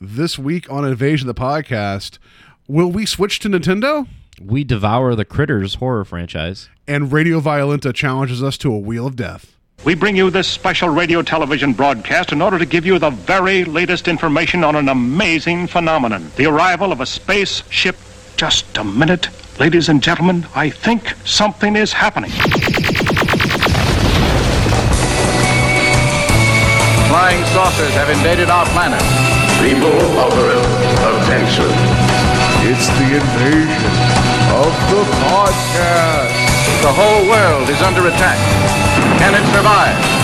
This week on Invasion of the podcast, will we switch to Nintendo? We devour the Critters horror franchise. And Radio Violenta challenges us to a wheel of death. We bring you this special radio television broadcast in order to give you the very latest information on an amazing phenomenon the arrival of a spaceship. Just a minute, ladies and gentlemen, I think something is happening. Flying saucers have invaded our planet. People of Earth, attention. It's the invasion of the podcast. The whole world is under attack. Can it survive?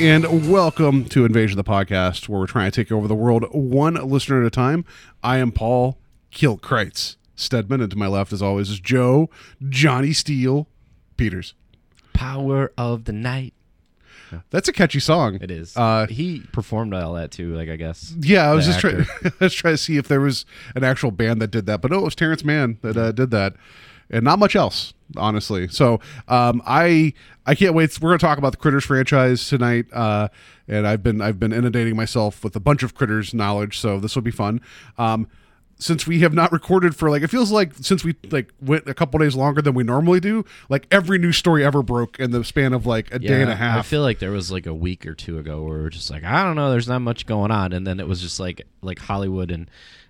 And welcome to Invasion of the Podcast, where we're trying to take over the world one listener at a time. I am Paul Kilkreitz Stedman, and to my left, as always, is Joe Johnny Steele Peters. Power of the night. That's a catchy song. It is. Uh, he performed all that too. Like I guess. yeah, I was just trying. actor. I was trying to see if there was an actual band that did that, but no, it was Terrence Mann that uh, did that, and not much else, honestly. So um, I I can't wait. We're going to talk about the Critters franchise tonight, uh, and I've been I've been inundating myself with a bunch of Critters knowledge, so this will be fun. Um, since we have not recorded for like it feels like since we like went a couple days longer than we normally do like every news story ever broke in the span of like a day and a half I feel like there was like a week or two ago where we were just like, I don't know, there's not much going on, and then it was just like like Hollywood and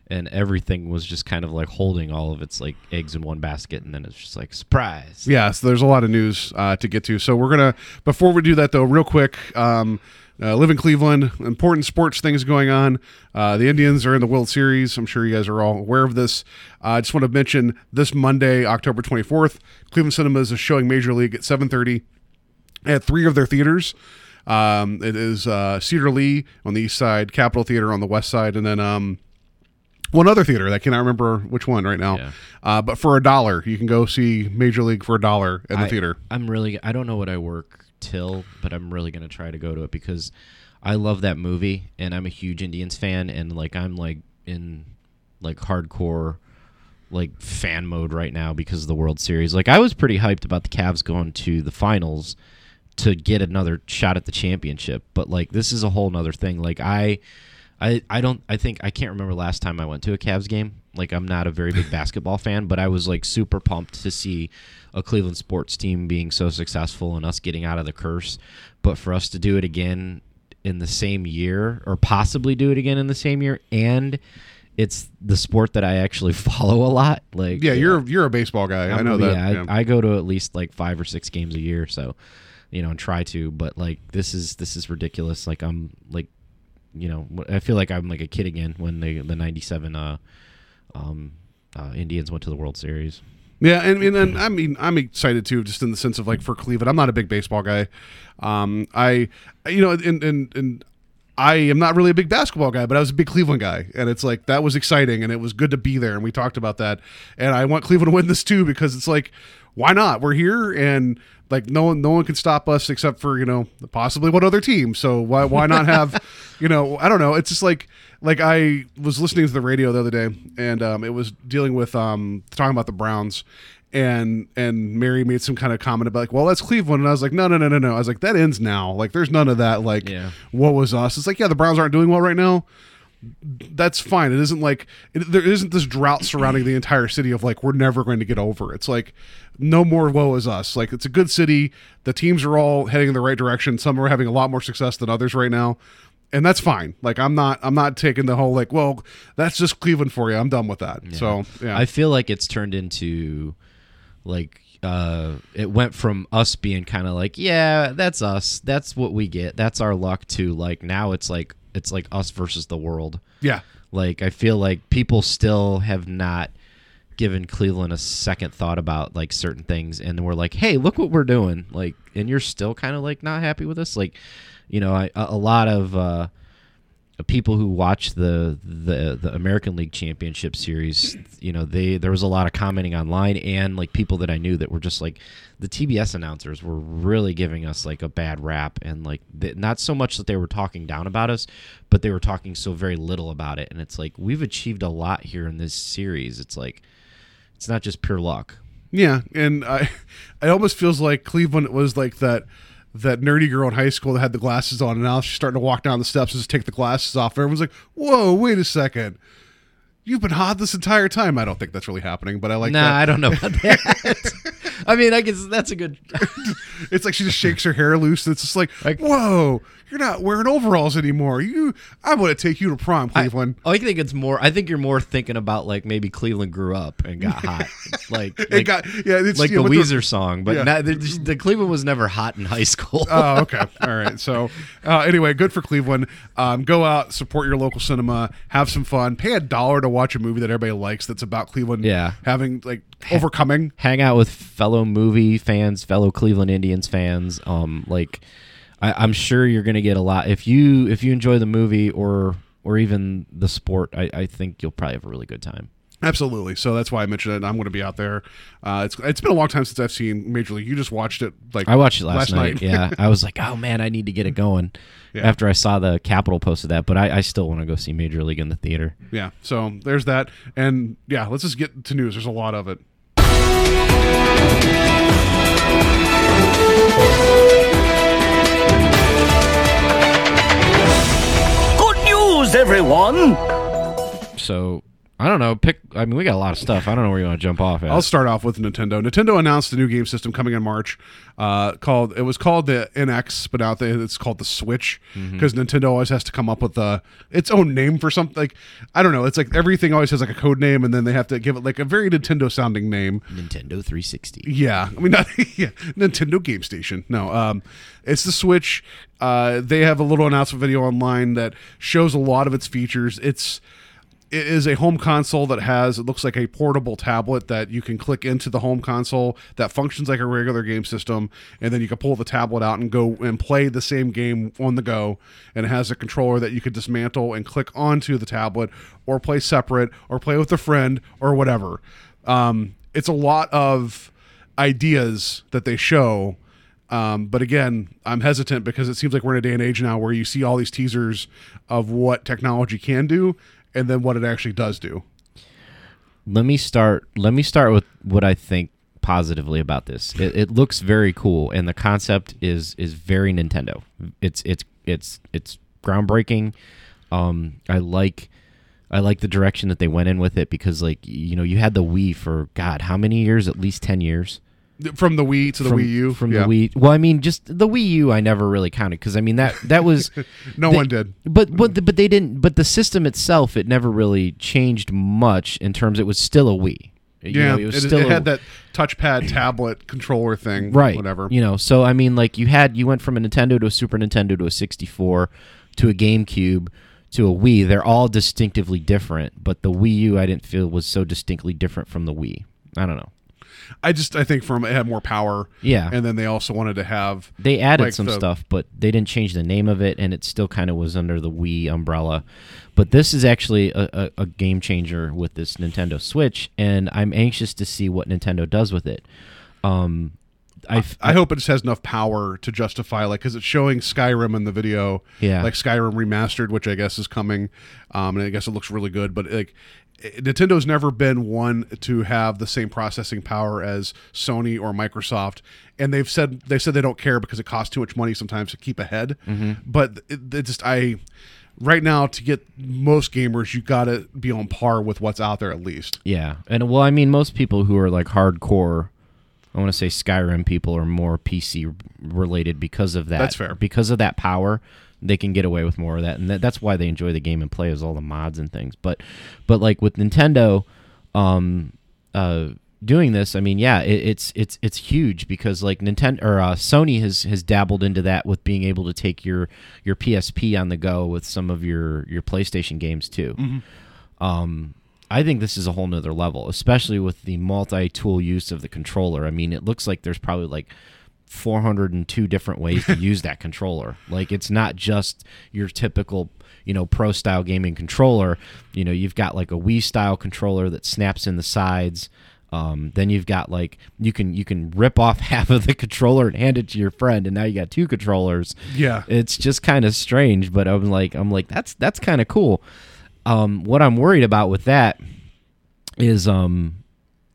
and everything was just kind of like holding all of its like eggs in one basket, and then it's just like surprise. yeah so there's a lot of news uh, to get to. So we're gonna before we do that though real quick um, uh, live in cleveland important sports things going on uh, the indians are in the world series i'm sure you guys are all aware of this Uh, i just want to mention this monday october 24th cleveland cinemas is showing major league at 7.30 at three of their theaters um, it is uh, cedar lee on the east side capitol theater on the west side and then um, one other theater that I cannot remember which one right now. Yeah. Uh, but for a dollar, you can go see Major League for a dollar in the I- theater. I'm really I don't know what I work till, but I'm really gonna try to go to it because I love that movie and I'm a huge Indians fan and like I'm like in like hardcore like fan mode right now because of the World Series. Like I was pretty hyped about the Cavs going to the finals to get another shot at the championship, but like this is a whole nother thing. Like I I, I don't I think I can't remember last time I went to a Cavs game. Like I'm not a very big basketball fan, but I was like super pumped to see a Cleveland sports team being so successful and us getting out of the curse. But for us to do it again in the same year or possibly do it again in the same year and it's the sport that I actually follow a lot. Like Yeah, you're you're a baseball guy. i I'm- know that. yeah, yeah. I, I go to at least like five or six games a year, so you know, and try to. But like, this is this is ridiculous. Like, I'm like, you know, I feel like I'm like a kid again when the the '97 uh, um, uh, Indians went to the World Series. Yeah, and, and and I mean I'm excited too, just in the sense of like for Cleveland. I'm not a big baseball guy. Um, I you know, and and and I am not really a big basketball guy, but I was a big Cleveland guy, and it's like that was exciting, and it was good to be there, and we talked about that, and I want Cleveland to win this too because it's like, why not? We're here, and like no one no one can stop us except for you know possibly one other team. So why why not have you know I don't know. It's just like like I was listening to the radio the other day, and um, it was dealing with um talking about the Browns and and Mary made some kind of comment about like, well, that's Cleveland, and I was like, no, no, no, no, no. I was like, that ends now. Like, there's none of that. Like, Yeah. what was us? It's like, yeah, the Browns aren't doing well right now. That's fine. It isn't like it, there isn't this drought surrounding the entire city of like we're never going to get over. It's like no more woe is us. Like it's a good city. The teams are all heading in the right direction. Some are having a lot more success than others right now and that's fine. Like I'm not I'm not taking the whole like, well, that's just Cleveland for you. I'm done with that. So yeah, I feel like it's turned into like uh it went from us being kind of like yeah that's us that's what we get that's our luck to like now it's like it's like us versus the world yeah, like i feel like people still have not given cleveland a second thought about like certain things and we're like hey look what we're doing like and you're still kind of like not happy with us like you know I, a lot of uh people who watch the, the the American League Championship series, you know, they there was a lot of commenting online and like people that I knew that were just like the TBS announcers were really giving us like a bad rap and like th- not so much that they were talking down about us, but they were talking so very little about it and it's like we've achieved a lot here in this series. It's like it's not just pure luck. Yeah, and I, it almost feels like Cleveland was like that that nerdy girl in high school that had the glasses on, and now she's starting to walk down the steps and just take the glasses off. Everyone's like, "Whoa, wait a second, you've been hot this entire time." I don't think that's really happening, but I like nah, that. I don't know about that. I mean, I guess that's a good. It's like she just shakes her hair loose. And it's just like, Like- "Whoa, you're not wearing overalls anymore. You, I want to take you to prom, Cleveland." I think it's more. I think you're more thinking about like maybe Cleveland grew up and got hot, like it like, got yeah, it's like yeah, the Weezer song, but Yeah. not, the, the Cleveland was never hot in high school. oh, okay. All right. So, uh, anyway, good for Cleveland. Um, go out, support your local cinema, have some fun, pay a dollar to watch a movie that everybody likes that's about Cleveland Yeah. having, like, overcoming. Hang out with fellow movie fans, fellow Cleveland Indians fans. Um, like I, I'm sure you're gonna get a lot if you if you enjoy the movie or or even the sport. I, I think you'll probably have a really good time. Absolutely. So that's why I mentioned it. I'm going to be out there. Uh, it's it's been a long time since I've seen Major League. You just watched it, like I watched it last, night. yeah, I was like, oh man, I need to get it going. Yeah. After I saw the Capitol posted that, but I, I still want to go see Major League in the theater. yeah. So there's that. And yeah, let's just get to news. There's a lot of it. Good news, everyone! So I don't know. Pick. I mean, we got a lot of stuff. I don't know where you want to jump off at. I'll start off with Nintendo. Nintendo announced a new game system coming in March. Uh, called it was called the NX, but now they- it's called the Switch because Nintendo always has to come up with a its own name for something. Like I don't know. It's like everything always has like a code name, and then they have to give it like a very Nintendo sounding name. Nintendo 360. Yeah, I mean, not yeah, Nintendo Game Station. No, um, it's the Switch. Uh, they have a little announcement video online that shows a lot of its features. It's it is a home console that has it looks like a portable tablet that you can click into the home console that functions like a regular game system. And then you can pull the tablet out and go and play the same game on the go. And it has a controller that you could dismantle and click onto the tablet or play separate or play with a friend or whatever. Um, it's a lot of ideas that they show. Um, but again, I'm hesitant because it seems like we're in a day and age now where you see all these teasers of what technology can do and then what it actually does do. Let me start. Let me start with what I think positively about this. It, it looks very cool, and the concept is is very Nintendo. It's it's it's it's groundbreaking. Um, I like. I like the direction that they went in with it because, like, you know, you had the Wii for God, how many years? At least ten years. From the Wii to the from, Wii U, from yeah. the Wii. Well, I mean, just the Wii U. I never really counted because I mean that that was No they- one did. But but but they didn't. But the system itself, it never really changed much in terms. It was still a Wii. You Yeah, know, it, it was it still a- had that touchpad tablet controller thing, right. Whatever. You know, so I mean, like you had you went from a Nintendo to a Super Nintendo to a 64 to a GameCube to a Wii. They're all distinctively different, but the Wii U I didn't feel was so distinctly different from the Wii. I don't know. I just I think from it had more power. Yeah. and then they also wanted to have They added like some the- stuff, but they didn't change the name of it, and it still kind of was under the Wii umbrella. But this is actually a, a, a game changer with this Nintendo Switch, and I'm anxious to see what Nintendo does with it. Um, I, f- I hope it just has enough power to justify, like, because it's showing Skyrim in the video, Yeah. like Skyrim remastered, which I guess is coming, um, and I guess it looks really good. But like, Nintendo's never been one to have the same processing power as Sony or Microsoft, and they've said they said they don't care because it costs too much money sometimes to keep ahead. Mm-hmm. But it, it just I. Right now, to get most gamers, you got to be on par with what's out there at least. yeah, and well, I mean, most people who are like hardcore, I want to say Skyrim people are more PC related because of that. That's fair. Because of that power, they can get away with more of that, and that, that's why they enjoy the game and play is all the mods and things. But, but like with Nintendo, um, uh, doing this, I mean, yeah, it, it's it's it's huge because like Nintendo or uh, Sony has has dabbled into that with being able to take your your PSP on the go with some of your your PlayStation games too. Um, I think this is a whole nother level, especially with the multi-tool use of the controller. I mean, it looks like there's probably like 402 different ways to use that controller. Like it's not just your typical, you know, pro style gaming controller. You know, you've got like a Wii style controller that snaps in the sides. Um, then you've got like you can you can rip off half of the controller and hand it to your friend, and now you got two controllers. Yeah. it's just kind of strange, but I'm like I'm like that's that's kind of cool. Um, what I'm worried about with that is um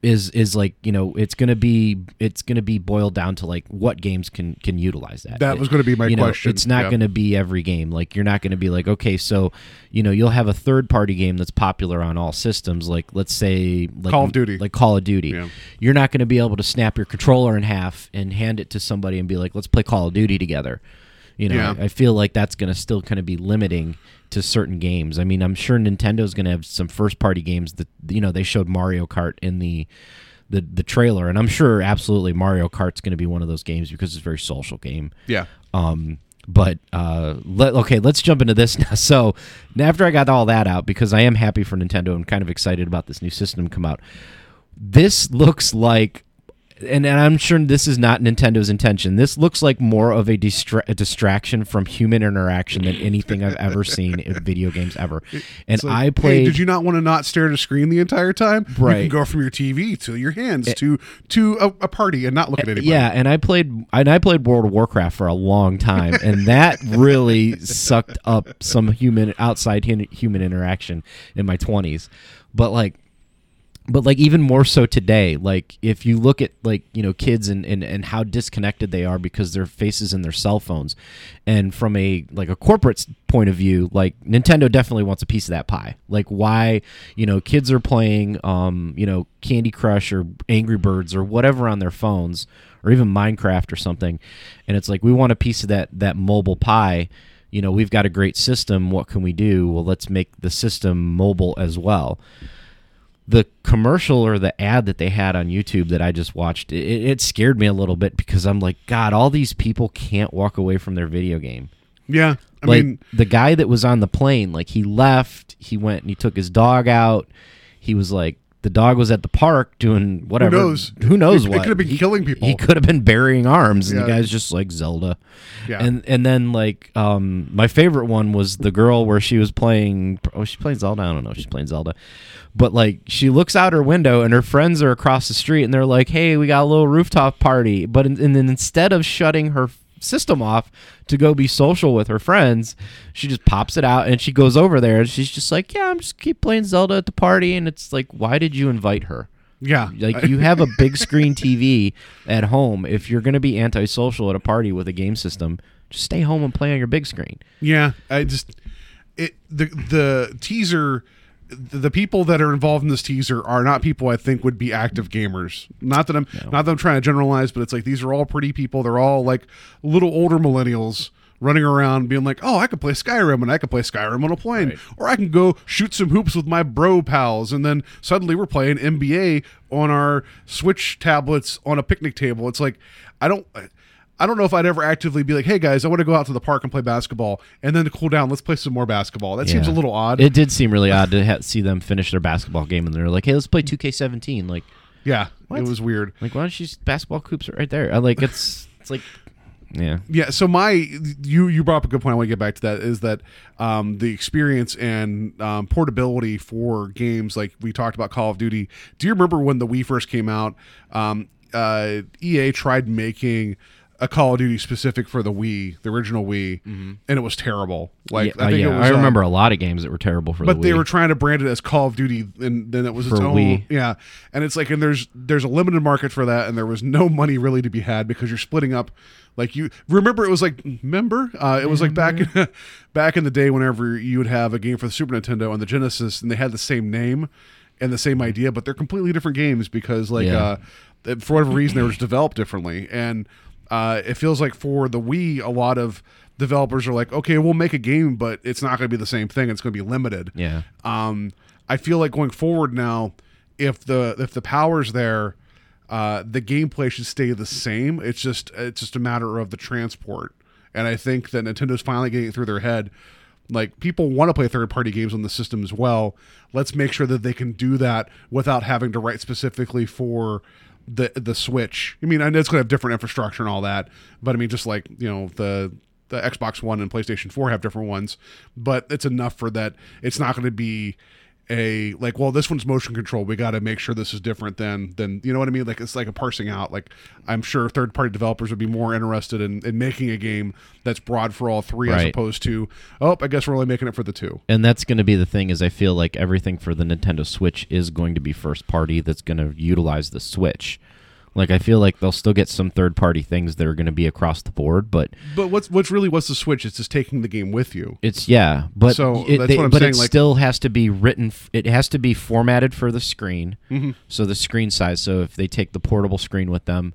is is like you know it's gonna be it's gonna be boiled down to like what games can can utilize that. That was gonna be my You know, question. It's not Yeah. gonna be every game. Like you're not gonna be like okay, so you know you'll have a third party game that's popular on all systems. Like let's say like Call of Duty. like Call of Duty. Yeah. You're not gonna be able to snap your controller in half and hand it to somebody and be like let's play Call of Duty together. You know, Yeah. I, I feel like that's going to still kind of be limiting to certain games. I mean, I'm sure Nintendo's going to have some first party games that you know they showed Mario Kart in the the the trailer, and I'm sure absolutely Mario Kart's going to be one of those games because it's a very social game. Yeah. Um, but uh, let, okay, let's jump into this now. So after I got all that out, because I am happy for Nintendo and kind of excited about this new system come out. This looks like, and, and I'm sure this is not Nintendo's intention. This looks like more of a, distra- a distraction from human interaction than anything I've ever seen in video games ever. And like, I hey, played. did you not want to not stare at a screen the entire time? Right. You can go from your TV to your hands eh, to to a, a party and not look at eh, anybody. Yeah, and I played and I played World of Warcraft for a long time, and that really sucked up some human outside human interaction in my twenties. But like, but like even more so today. Like if you look at like you know kids and, and and how disconnected they are because their faces in their cell phones, and from a like a corporate point of view, like Nintendo definitely wants a piece of that pie. Like why you know kids are playing um you know Candy Crush or Angry Birds or whatever on their phones or even Minecraft or something, and it's like we want a piece of that that mobile pie. You know, we've got a great system. What can we do? Well, let's make the system mobile as well the commercial or the ad that they had on YouTube that I just watched, it, it scared me a little bit because I'm like, God, all these people can't walk away from their video game. Yeah. I like mean, the guy that was on the plane, like he left, he went and he took his dog out. He was like, the dog was at the park doing whatever. Who knows? Who knows It- it what? could have been He- killing people. He could have been burying arms, and the guy's just like Zelda. Yeah. And and then like um my favorite one was the girl where she was playing. Oh, she's playing Zelda. I don't know. She's playing Zelda, but like she looks out her window and her friends are across the street and they're like, "Hey, we got a little rooftop party." But in, and then instead of shutting her system off to go be social with her friends, she just pops it out and she goes over there and she's just like, "Yeah, I'm just keep playing Zelda at the party." And it's like, why did you invite her? yeah. Like you have a big screen TV at home. If you're going to be antisocial at a party with a game system, just stay home and play on your big screen. Yeah, I just it the the teaser the people that are involved in this teaser are not people I think would be active gamers. Not that I'm not that I'm trying to generalize, but it's like these are all pretty people. They're all like little older millennials running around being like, "Oh, I could play Skyrim and I could play Skyrim on a plane, or I can go shoot some hoops with my bro pals." And then suddenly we're playing NBA on our Switch tablets on a picnic table. It's like I don't I don't know if I'd ever actively be like, "Hey guys, I want to go out to the park and play basketball," and then to cool down, let's play some more basketball. That seems a little odd. It did seem really odd to ha- see them finish their basketball game and they're like, "Hey, let's play 2K17." Like, yeah, What? it was weird. like why don't you just basketball coops right there? I like it's it's like yeah. Yeah, so my you you brought up a good point. I want to get back to that. Is that um, the experience and um, portability for games like we talked about Call of Duty? Do you remember when the Wii first came out? Um, uh, EA tried making a Call of Duty specific for the Wii, the original Wii, and it was terrible. Like yeah, I think yeah, it was. I uh, remember a lot of games that were terrible for but the they were trying to brand it as Call of Duty, and then it was its own. Wii. Yeah, and it's like, and there's there's a limited market for that, and there was no money really to be had because you're splitting up. Like you remember, it was like remember, uh, it was like back back in the day whenever you would have a game for the Super Nintendo and the Genesis, and they had the same name and the same idea, but they're completely different games because like Yeah. uh, for whatever reason they were just developed differently, and uh, it feels like for the Wii, a lot of developers are like, okay, we'll make a game, but it's not going to be the same thing. It's going to be limited. yeah. Um, I feel like going forward now, if the if the power's there, uh, the gameplay should stay the same. It's just it's just a matter of the transport, and I think that Nintendo's finally getting it through their head. Like people want to play third party games on the system as well. Let's make sure that they can do that without having to write specifically for the the Switch. I mean, I know it's going to have different infrastructure and all that, but I mean, just like you know the the Xbox One and PlayStation Four have different ones, but it's enough for that. It's not going to be a like well this one's motion control. We got to make sure this is different than than you know what i mean? Like it's like a parsing out. Like i'm sure third party developers would be more interested in, in making a game that's broad for all three as opposed to oh i guess we're only making it for the two. And that's going to be the thing is I feel like everything for the Nintendo Switch is going to be first party that's going to utilize the Switch. Like I feel like they'll still get some third party things that are going to be across the board, but but what's what's really what's the switch it's just taking the game with you it's yeah, but So, it, that's they- what I'm but saying, it like- still has to be written. f- It has to be formatted for the screen. Mm-hmm. So the screen size. So if they take the portable screen with them,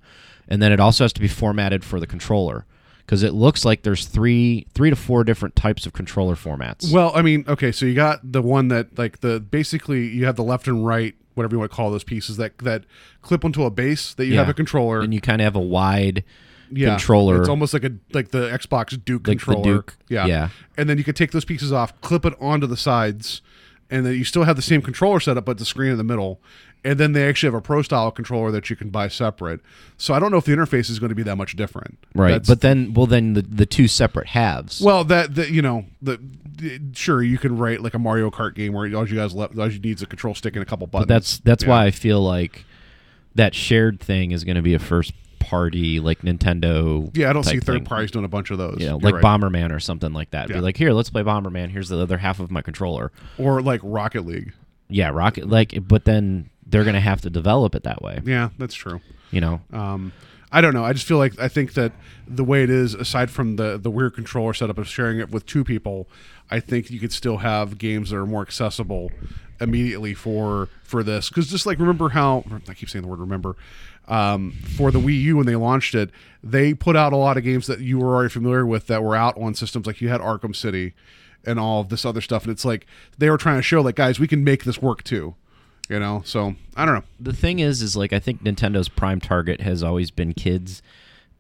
and then it also has to be formatted for the controller because it looks like there's three three to four different types of controller formats. Well, I mean, okay, so you got the one that like the basically you have the left and right, whatever you want to call those pieces that that clip onto a base that you have a controller. and you kind of have a wide yeah, controller. It's almost like a like the Xbox Duke Like controller. Duke, Yeah. yeah. And then you could take those pieces off, clip it onto the sides, and then you still have the same controller setup, but the screen in the middle. And then they actually have a pro style controller that you can buy separate. So I don't know if the interface is going to be that much different. right, That's- but then well then the the two separate halves. Well, that, that you know, the- sure you can write like a Mario Kart game where all you guys left, all you need is a control stick and a couple buttons. But that's that's Yeah. why I feel like that shared thing is going to be a first party like Nintendo. Yeah, I don't see third thing. parties doing a bunch of those. You know, You're like right. Bomberman or something like that. Yeah. Be like, here, let's play Bomberman. Here's the other half of my controller. or like Rocket League. Yeah, Rocket like, but then they're gonna have to develop it that way. Yeah, that's true. You know, Um, I don't know. I just feel like I think that the way it is, aside from the the weird controller setup of sharing it with two people, I think you could still have games that are more accessible immediately for for this. Because just like remember how I keep saying the word remember. Um, for the Wii U when they launched it, they put out a lot of games that you were already familiar with that were out on systems like you had Arkham City and all of this other stuff, and it's like they were trying to show like guys, we can make this work too. You know, so I don't know. the thing is, is like I think Nintendo's prime target has always been kids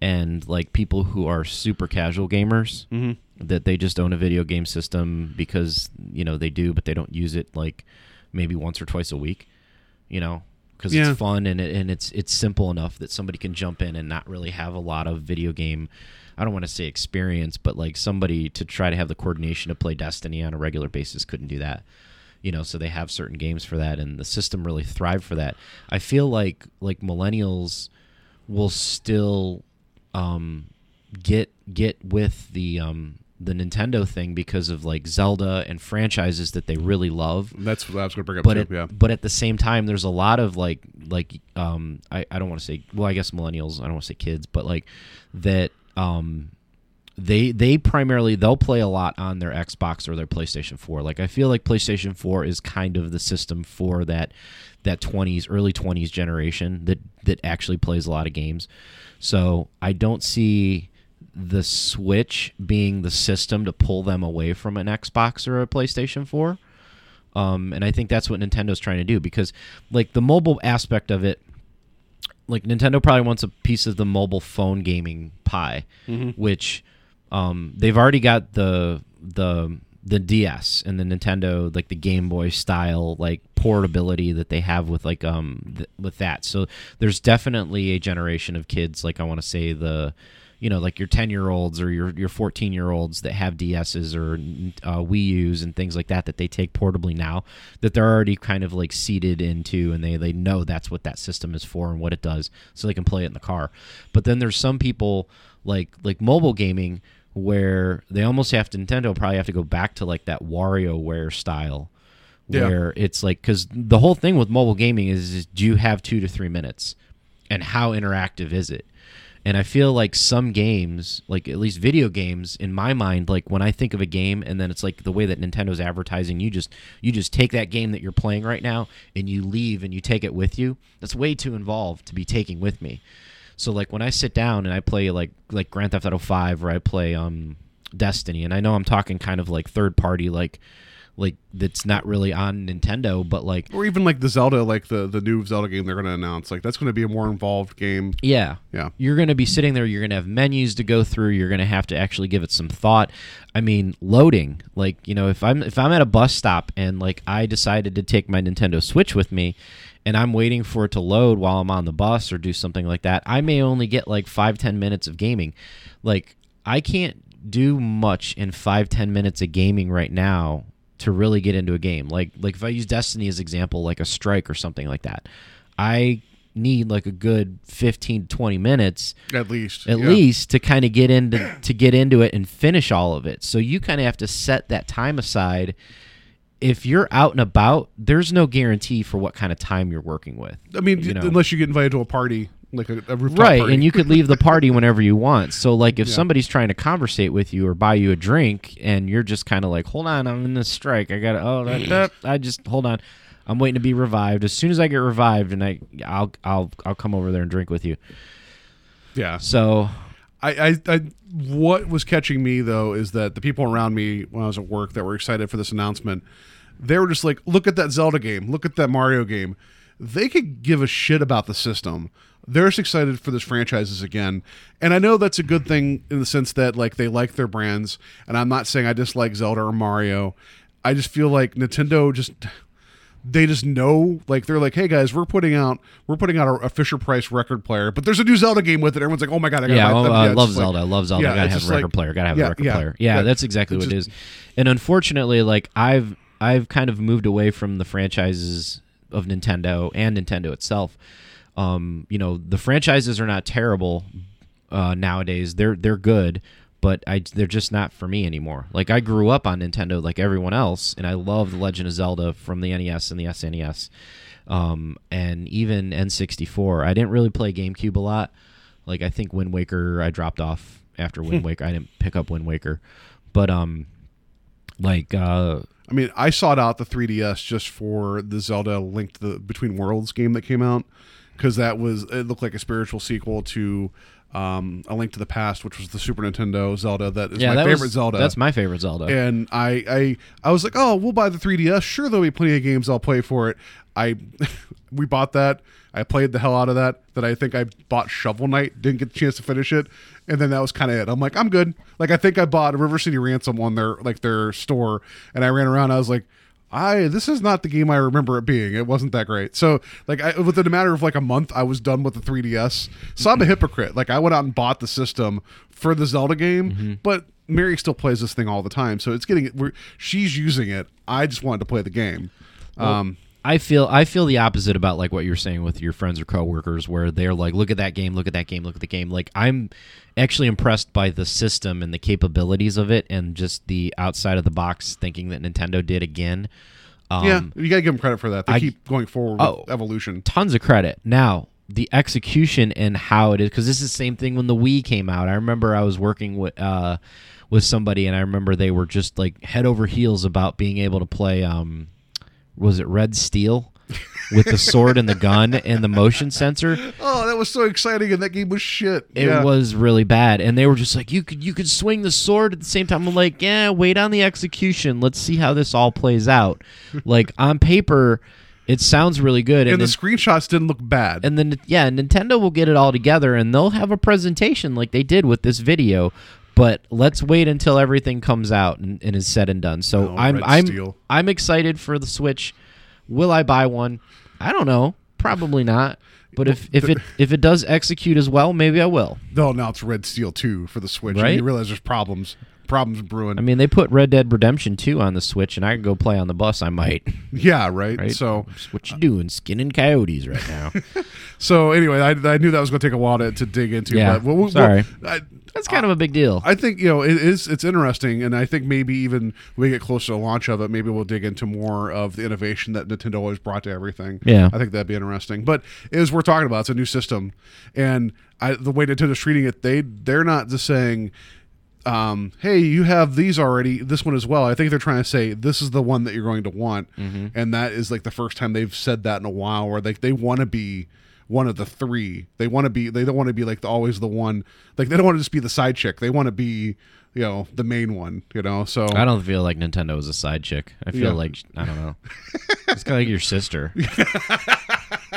and like people who are super casual gamers Mm-hmm. That they just own a video game system because you know they do, but they don't use it like maybe once or twice a week. You know, because Yeah. it's fun and it, and it's it's simple enough that somebody can jump in and not really have a lot of video game. I don't want to say experience, but like somebody to try to have the coordination to play Destiny on a regular basis couldn't do that you know so they have certain games for that and the system really thrived for that i feel like like millennials will still um get get with the um the nintendo thing because of like zelda and franchises that they really love That's what I was going to bring up but too. at, yeah. but at the same time there's a lot of like like um I, I don't want to say well I guess millennials I don't want to say kids but like that um they they primarily they'll play a lot on their Xbox or their PlayStation 4 like I feel like PlayStation 4 is kind of the system for that that 20s early 20s generation that that actually plays a lot of games so I don't see the Switch being the system to pull them away from an Xbox or a PlayStation 4 um, and I think that's what Nintendo's trying to do because, like, the mobile aspect of it, like Nintendo probably wants a piece of the mobile phone gaming pie, which um, they've already got the the the DS and the Nintendo like the Game Boy style like portability that they have with like um th- with that. So there's definitely a generation of kids like I want to say the you know like your 10 year olds or your your 14 year olds that have DSs or uh, Wii U's and things like that that they take portably now that they're already kind of like seated into and they they know that's what that system is for and what it does so they can play it in the car. But then there's some people like like mobile gaming where they almost have to Nintendo probably have to go back to like that WarioWare style Yeah. where it's like because the whole thing with mobile gaming is, is do you have two to three minutes and how interactive is it and i feel like some games like at least video games in my mind like when i think of a game and then it's like the way that nintendo's advertising you just you just take that game that you're playing right now and you leave and you take it with you. That's way too involved to be taking with me. So like when i sit down and i play like like grand theft auto 5 or i play um destiny and i know i'm talking kind of like third party like like that's not really on Nintendo, but like or even like the Zelda, like the the new Zelda game they're going to announce. Like that's going to be a more involved game. yeah, Yeah. you're going to be sitting there. You're going to have menus to go through. You're going to have to actually give it some thought. I mean, loading. Like you know, if I'm if I'm at a bus stop and like I decided to take my Nintendo Switch with me, and I'm waiting for it to load while I'm on the bus or do something like that, I may only get like five ten minutes of gaming. Like I can't do much in five ten minutes of gaming right now to really get into a game. Like like if I use Destiny as example, like a strike or something like that, I need like a good 15 to 20 minutes At least. at yeah. least to kind of get into to get into it and finish all of it. So you kind of have to set that time aside. If you're out and about, there's no guarantee for what kind of time you're working with. I mean, you know? unless you get invited to a party, like a, a rooftop right, party. and you could leave the party whenever you want. So like if somebody's trying to conversate with you or buy you a drink and you're just kind of like, "Hold on, I'm in this strike. I got to oh, I just hold on. I'm waiting to be revived. As soon as I get revived and I I'll I'll I'll come over there and drink with you." yeah. So, I, I, I, what was catching me though is that the people around me when I was at work that were excited for this announcement, they were just like, "Look at that Zelda game. Look at that Mario game." They could give a shit about the system. They're just excited for this franchises again, and I know that's a good thing in the sense that like they like their brands. And I'm not saying I dislike Zelda or Mario. I just feel like Nintendo just they just know like they're like hey guys we're putting out we're putting out a, a fisher price record player but there's a new zelda game with it everyone's like oh my god i gotta yeah, buy oh. Uh, I love like- Zelda. I love Zelda. yeah, gotta have a record like- player. Gotta have yeah, a record player. Yeah, that's exactly what it just- is. And unfortunately, like I've I've kind of moved away from the franchises of Nintendo and Nintendo itself. Um, you know, the franchises are not terrible uh, nowadays. They're they're good, but I they're just not for me anymore. Like I grew up on Nintendo like everyone else, and I love The Legend of Zelda from the NES and the SNES, um, and even N64. I didn't really play GameCube a lot. Like I think Wind Waker, I dropped off after Wind Waker. I didn't pick up Wind Waker, but um, like uh, i mean i sought out the 3ds just for the zelda Linked the between worlds game that came out because that was it looked like a spiritual sequel to um, a link to the past which was the super nintendo zelda that is yeah, my that favorite was, zelda That's my favorite Zelda. and I, I I was like, oh, we'll buy the 3DS. Sure, there'll be plenty of games I'll play for it. I we bought that. I played the hell out of that. That I think I bought Shovel Knight. Didn't get the chance to finish it, and then that was kind of it. I'm like, I'm good. Like I think I bought River City Ransom on their like their store, and I ran around. I was like. I this is not the game I remember it being. It wasn't that great. So like I, within a matter of like a month, I was done with the 3DS. So I'm a hypocrite. Like I went out and bought the system for the Zelda game, but Mary still plays this thing all the time. So it's getting we're, she's using it. I just wanted to play the game. Um, I feel I feel the opposite about like what you're saying with your friends or coworkers, where they're like, "Look at that game, look at that game, look at the game." Like I'm actually impressed by the system and the capabilities of it, and just the outside of the box thinking that Nintendo did again. Um, yeah, you gotta give them credit for that. They I- keep going forward Oh. evolution. tons of credit. Now, the execution and how it is, because this is the same thing when the Wii came out. I remember I was working with uh, with somebody, and I remember they were just like head over heels about being able to play. Um, was it Red Steel? with the sword and the gun and the motion sensor. Oh, that was so exciting, and that game was shit. It yeah. was really bad, and they were just like, "You could, you could swing the sword at the same time." I'm like, "Yeah, wait on the execution. Let's see how this all plays out." like on paper, it sounds really good, and and, the then, screenshots didn't look bad. and then yeah, Nintendo will get it all together, and they'll have a presentation like they did with this video. But let's wait until everything comes out and, and is said and done. So Oh, I'm I'm Steel. I'm excited for the Switch. Will I buy one? I don't know. Probably not. But if, if it if it does execute as well, maybe I will. no, now it's Red Steel 2 for the Switch. Right? And you realize there's problems. Problems brewing. I mean, they put Red Dead Redemption 2 on the Switch, and I could go play on the bus. I might. yeah, right? Right? So what you doing, skinning coyotes right now. so anyway, I, I knew that was going to take a while to, to dig into. Yeah, but we'll, we'll- sorry. I, That's kind of a big deal. I think you know it is. It's interesting, and I think maybe even when we get closer to the launch of it, maybe we'll dig into more of the innovation that Nintendo always brought to everything. Yeah. I think that'd be interesting. But as we're talking about, it's a new system, and I, the way Nintendo's treating it, they they're not just saying, um, "Hey, you have these already, this one as well." I think they're trying to say this is the one that you're going to want, and that is like the first time they've said that in a while, where they they want to be one of the three. They want to be. They don't want to be like the, always the one. Like they don't want to just be the side chick. They want to be, you know, the main one. You know. So I don't feel like Nintendo is a side chick. I feel Yeah. like I don't know. It's kind of like your sister.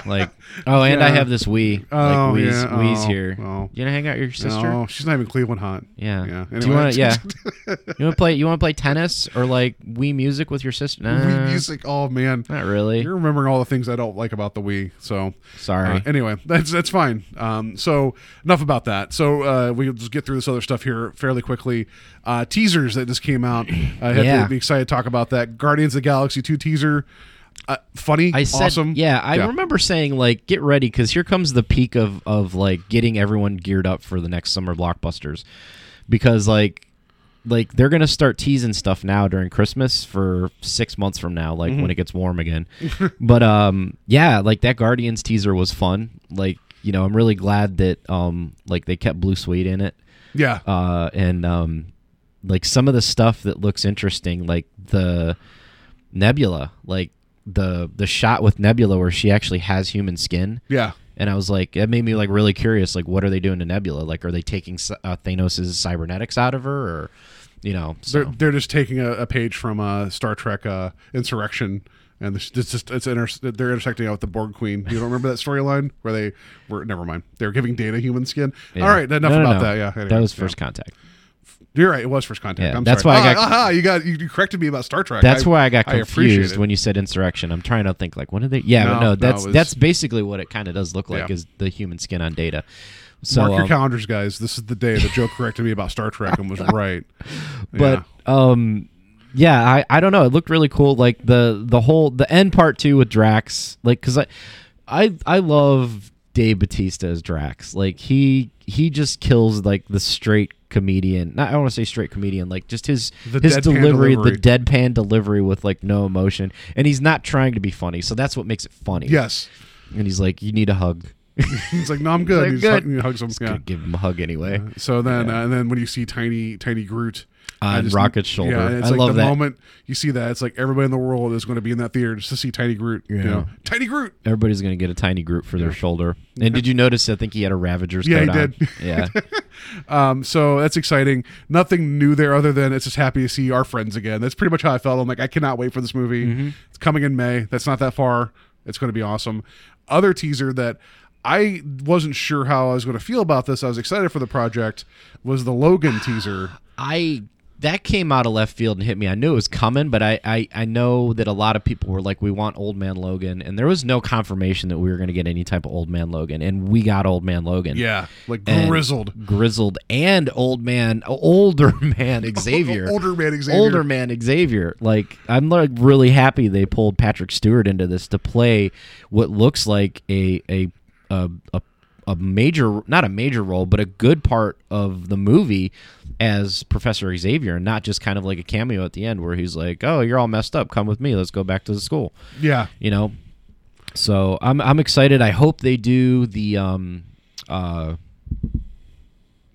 like Oh, and I have this Wii. Oh, like Wii's, yeah. Wii's Oh, here. oh. You gonna hang out with your sister? No, she's not even Cleveland hot. Yeah. Yeah. Do you Anyway. want to? Yeah. you want to play? You want to play tennis or like Wii music with your sister? Nah, Wii music. Oh man, Not really. you're remembering all the things I don't like about the Wii. So Sorry. Uh, anyway, that's that's fine. Um, so enough about that. So uh, we'll just get through this other stuff here fairly quickly. Uh, teasers that just came out. I had Yeah. to be excited to talk about that. Guardians of the Galaxy two teaser. Uh, funny, I said, awesome. yeah, I remember saying like, get ready because here comes the peak of of like getting everyone geared up for the next summer blockbusters, because like, like they're gonna start teasing stuff now during Christmas for six months from now, like Mm-hmm. when it gets warm again. but um, yeah, like that Guardians teaser was fun. Like, you know, I'm really glad that um, like they kept Blue Swede in it. Yeah, uh, and um, like some of the stuff that looks interesting, like the Nebula, like the the shot with Nebula where she actually has human skin. yeah. And I was like, it made me like really curious. Like, what are they doing to Nebula? Like, are they taking uh, Thanos' cybernetics out of her, or you know? So. They're they're just taking a, a page from uh, Star Trek uh, Insurrection, and it's just it's inter- they're intersecting out with the Borg Queen. You don't remember that storyline where they were? Never mind. They're giving Data human skin. Yeah. All right, enough No, no, about no. that. Yeah, that anyway, was yeah. first contact. You're right. It was first contact. Yeah, I'm that's sorry. why I Ah, got- aha, you got you, corrected me about Star Trek. That's why I got confused it. when you said insurrection. I'm trying to think like, when did they? Yeah, No, but no, no, that's it was- that's basically what it kind of does look like Yeah. is the human skin on Data. So, Mark your um, calendars, guys. This is the day that Joe corrected me about Star Trek and was right. but um yeah I, I don't know it looked really cool like the the whole the end part too with drax like because i i i love dave batista as drax like he he just kills like the straight comedian not i don't want to say straight comedian like just his The his delivery, delivery. the deadpan delivery with like no emotion and he's not trying to be funny so that's what makes it funny yes, and he's like you need a hug he's like, no, I'm good. Like, He's good. hug- he hugs him. Yeah. give him a hug anyway So then, uh, and then when you see tiny, tiny Groot On Rocket's shoulder. yeah, it's I like love the that. moment you see that, it's like everybody in the world is going to be in that theater just to see Tiny Groot. You Yeah. know, Tiny Groot. Everybody's gonna get a tiny Groot for their shoulder. And did you notice? I think he had a Ravager's Yeah, coat he on. did. Yeah, Um, so that's exciting. Nothing new there other than it's just happy to see our friends again. That's pretty much how I felt. I'm like, I cannot wait for this movie. Mm-hmm. It's coming in May. That's not that far. It's going to be awesome. Other teaser that I wasn't sure how I was going to feel about this. I was excited for the project. Was the Logan teaser? I that came out of left field and hit me. I knew it was coming, but I, I I know that a lot of people were like, "We want Old Man Logan," and there was no confirmation that we were going to get any type of Old Man Logan, and we got Old Man Logan. Yeah, like And grizzled. grizzled, and old man, older man Xavier, Older man Xavier. older man Xavier. Like I'm like really happy they pulled Patrick Stewart into this to play what looks like a a a, a, a major not a major role but a good part of the movie as Professor Xavier and not just kind of like a cameo at the end where he's like, "Oh, you're all messed up. Come with me. Let's go back to the school." Yeah, You know. So I'm I'm excited. I hope they do the um uh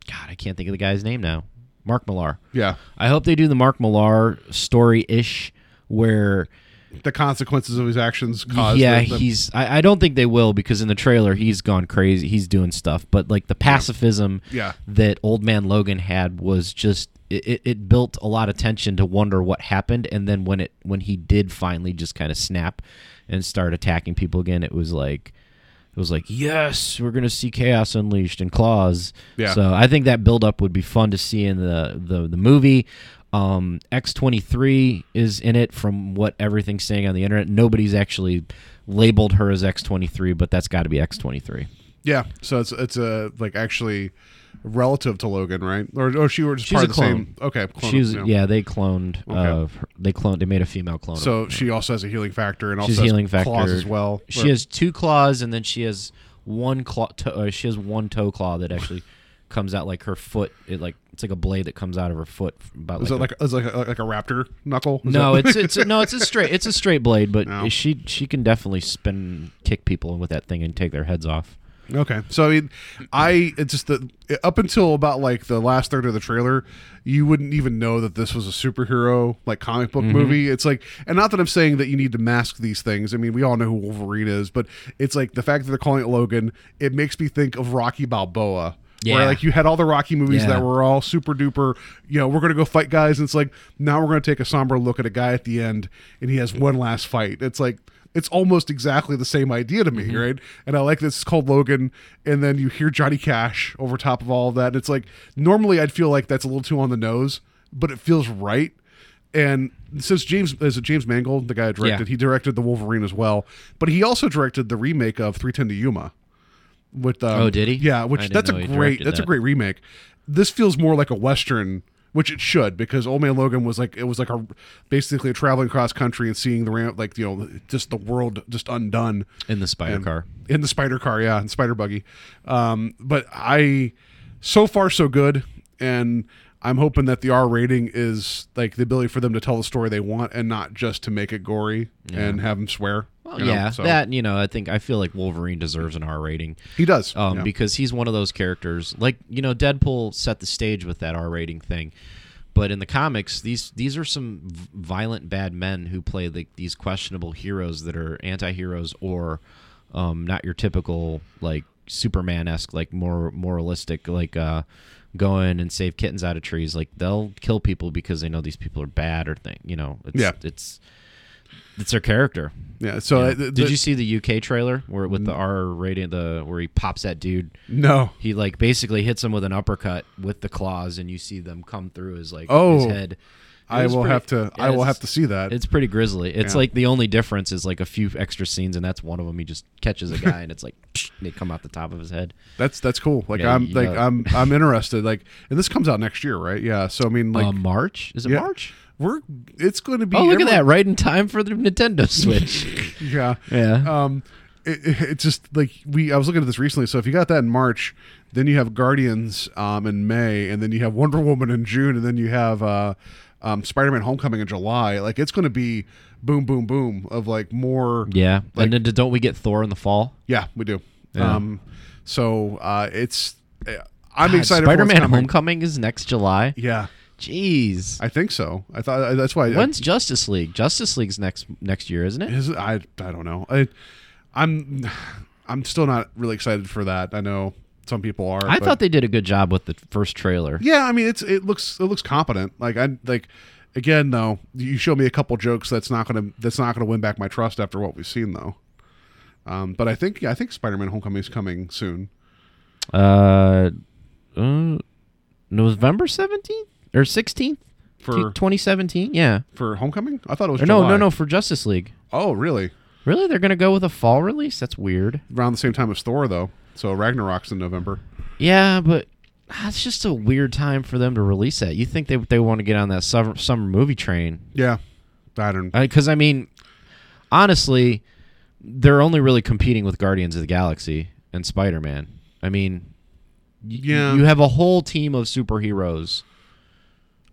God, I can't think of the guy's name now. Mark Millar. yeah. I hope they do the Mark Millar story ish where The consequences of his actions caused. yeah, the, the- he's. I, I don't think they will because in the trailer he's gone crazy. He's doing stuff, but like the pacifism Yeah. that Old Man Logan had was just it, it, it built a lot of tension to wonder what happened, and then when it when he did finally just kind of snap and start attacking people again, it was like. It was like, yes, we're gonna see chaos unleashed and claws. Yeah. So I think that buildup would be fun to see in the the, the movie. Um, X twenty three is in it from what everything's saying on the internet. Nobody's actually labeled her as X twenty three, but that's got to be X twenty three. yeah. So it's it's a like actually relative to Logan, right? Or or she were just She's part a of the clone. same. Okay, She's yeah. yeah. they cloned. Uh, Okay. her- they cloned. They made a female clone. So she also has a healing factor and also she's has healing factor claws as well. She has two claws, and then she has one claw. To, uh, she has one toe claw that actually comes out like her foot. It like it's like a blade that comes out of her foot. About Is like it a- like is like a, like a raptor knuckle? Is no, that- it's it's no, it's a straight it's a straight blade, but No. she she can definitely spin kick people with that thing and take their heads off. okay. So I mean, I it's just that up until about like the last third of the trailer, you wouldn't even know that this was a superhero like comic book Mm-hmm. movie. It's like, and not that I'm saying that you need to mask these things. I mean, we all know who Wolverine is, but it's like the fact that they're calling it Logan. It makes me think of Rocky Balboa. Where Yeah. like you had all the Rocky movies Yeah. that were all super duper, you know, we're gonna go fight guys, and it's like now we're gonna take a somber look at a guy at the end, and he has one last fight. It's like it's almost exactly the same idea to me, Mm-hmm. right? And I like this. It's called Logan, and then you hear Johnny Cash over top of all of that. And it's like normally I'd feel like that's a little too on the nose, but it feels right. And since James is it James Mangold, the guy who directed, Yeah. he directed the Wolverine as well, but he also directed the remake of 3:10 to Yuma. With um, Oh, did he? Yeah, which that's a great that's a great remake. This feels more like a western, which it should because Old Man Logan was like it was like a basically a traveling cross country and seeing the ram like you know just the world just undone in the spider and- car. in the spider car, yeah, and spider buggy. Um, but I, so far so good, and I'm hoping that the R rating is like the ability for them to tell the story they want and not just to make it gory and have them swear. Well, you know, yeah, so- that you know, I think I feel like Wolverine deserves an R rating. he does. um, yeah. because he's one of those characters. Like you know, Deadpool set the stage with that R rating thing, but in the comics, these these are some violent bad men who play like these questionable heroes that are anti-heroes or um, not your typical like Superman esque, like more moralistic, like uh, go in and save kittens out of trees. Like they'll kill people because they know these people are bad or thing. You know, it's, Yeah. it's it's her character. yeah. So Yeah. uh, the- Did you see the UK trailer where with the R rating, the where he pops that dude? No. He like basically hits him with an uppercut with the claws, and you see them come through his like Oh. his head. It I will pretty- have to. I will have to see that. It's pretty grisly. It's Yeah. like the only difference is like a few extra scenes, and that's one of them. He just catches a guy, and it's like they come out the top of his head. That's that's cool. Like Yeah, I'm like gotta- I'm I'm interested. Like and this comes out next year, right? Yeah. So I mean, like uh, March is it yeah, March? We're it's going to be. Oh, look at that! Right in time for the Nintendo Switch. Yeah. Yeah. Um, it, it, it's just like we. I was looking at this recently. So if you got that in March, then you have Guardians um in May, and then you have Wonder Woman in June, and then you have uh, um, Spider-Man: Homecoming in July. Like it's going to be boom, boom, boom of like more. yeah, Like- and then don't we get Thor in the fall? Yeah, we do. Yeah. Um, so uh, it's. uh, I'm God, excited. for Spider-Man. Homecoming is next July. Yeah, Jeez. I think so. I thought that's why. When's Justice League? Justice League's next next year, isn't it? Is I I don't know. I I'm I'm still not really excited for that. I know some people are. I but- thought they did a good job with the first trailer. Yeah, I mean it's it looks it looks competent. Like I like again though, you show me a couple jokes that's not gonna that's not gonna win back my trust after what we've seen though. Um, but I think yeah, I think Spider-Man: Homecoming is coming soon. Uh, uh November seventeenth or sixteenth For- twenty seventeen. Yeah. For Homecoming, I thought it was Or no, July. no, no. For Justice League. Oh, really? Really, they're gonna go with a fall release? That's weird. Around the same time as Thor though. So Ragnarok's in November. Yeah, but ah, it's just a weird time for them to release that. You think they they want to get on that summer summer movie train? Yeah, I don't. Because I mean, honestly, they're only really competing with Guardians of the Galaxy and Spider Man. I mean, y- Yeah. you have a whole team of superheroes.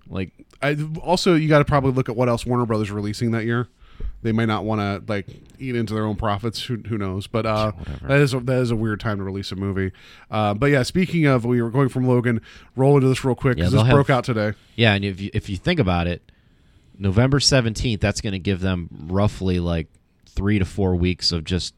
Like, I also you got to probably look at what else Warner Brothers releasing that year. They might not want to like eat into their own profits. Who, who knows? But uh, that is a, that is a weird time to release a movie. Uh, but yeah, speaking of, we were going from Logan. Roll into this real quick Yeah, because they'll this have- broke out today. yeah, and if you, if you think about it, November seventeenth, that's going to give them roughly like three to four weeks of just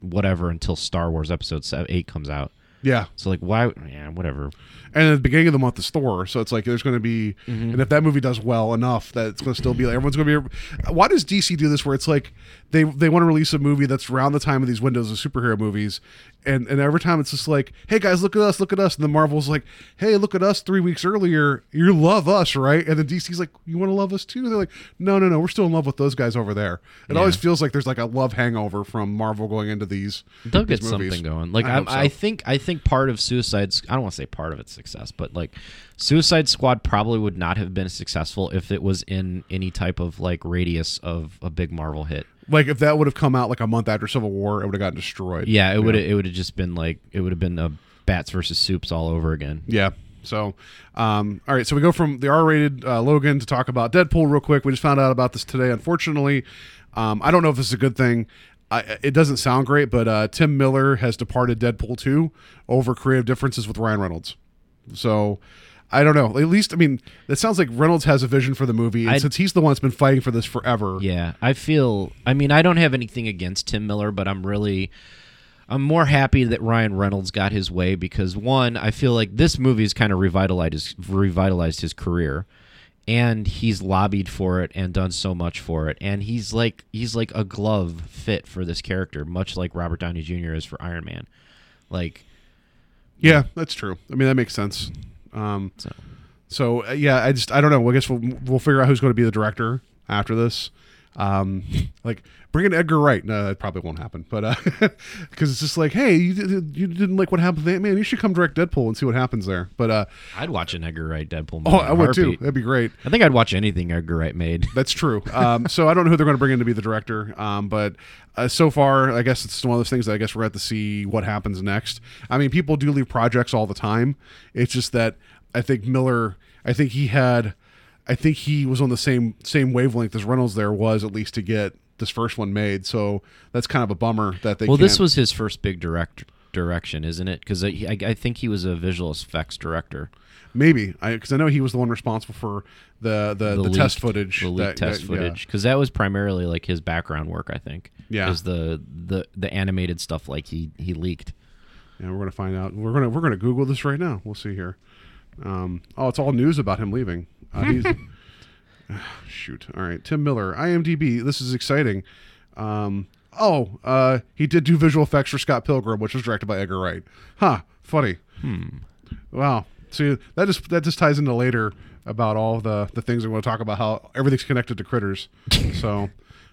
whatever until Star Wars Episode seven, eight comes out. Yeah, So like, why? Yeah, whatever. And at the beginning of the month is Thor, so it's like there's going to be, Mm-hmm. and if that movie does well enough, that it's going to still be like everyone's going to be. Why does DC do this? Where it's like they they want to release a movie that's around the time of these windows of superhero movies, and and every time it's just like, hey guys, look at us, look at us, and the Marvel's like, hey, look at us three weeks earlier, you love us, right? And then DC's like, you want to love us too? They're like, no, no, no, we're still in love with those guys over there. It always feels like there's like a love hangover from Marvel going into these. They'll these get movies. something going. Like I I, so. I think I think part of Suicide's I don't want to say part of its success, but like Suicide Squad probably would not have been successful if it was in any type of like radius of a big Marvel hit. Like if that would have come out like a month after Civil War, it would have gotten destroyed. Yeah, it would it would have just been like it would have been a bats versus soups all over again. Yeah. So, um, all right. So we go from the R-rated uh, Logan to talk about Deadpool real quick. We just found out about this today. Unfortunately, um, I don't know if this is a good thing. I, it doesn't sound great, but uh, Tim Miller has departed Deadpool 2 over creative differences with Ryan Reynolds. So, I don't know. At least, I mean, it sounds like Reynolds has a vision for the movie, and I'd- since he's the one that's been fighting for this forever. Yeah, I feel. I mean, I don't have anything against Tim Miller, but I'm really, I'm more happy that Ryan Reynolds got his way because one, I feel like this movie has kind of revitalized his, revitalized his career, and he's lobbied for it and done so much for it and he's like he's like a glove fit for this character much like Robert Downey Jr. is for Iron Man like Yeah, that's true. I mean, that makes sense. Um, so so uh, yeah, I just I don't know. I guess we'll we'll figure out who's going to be the director after this. Um, like bring in Edgar Wright. No, that probably won't happen. But because it's just like, hey, you, you didn't like what happened with Ant Man. You should come direct Deadpool and see what happens there. But uh, I'd watch an Edgar Wright Deadpool movie oh, I would too. That'd be great. I think I'd watch anything Edgar Wright made That's true. Um, so I don't know who they're going to bring in to be the director. Um, but uh, so far, I guess it's one of those things that I guess we're at to to see what happens next. I mean, people do leave projects all the time. It's just that I think Miller, I think he had, I think he was on the same same wavelength as Reynolds there was at least to get this first one made. So that's kind of a bummer that they. well this was his first big direct direction isn't it because I, I, I think he was a visual effects director maybe because I, know he was the one responsible for the the, the, test leaked- footage, the leaked that- test that- footage, because that was primarily like his background work. I think. Yeah. Is the the the animated stuff like he he leaked. Yeah, we're gonna find out. We're gonna we're gonna Google this right now. We'll see here. Um, oh, it's all news about him leaving. Uh, he's, Ah, shoot. All right, Tim Miller, IMDb. This is exciting. Um, oh, uh, he did do visual effects for Scott Pilgrim, which was directed by Edgar Wright. Huh. Funny. Hmm. Wow. See, that just that just ties into later about all the the things we're going to talk about. How everything's connected to critters. so,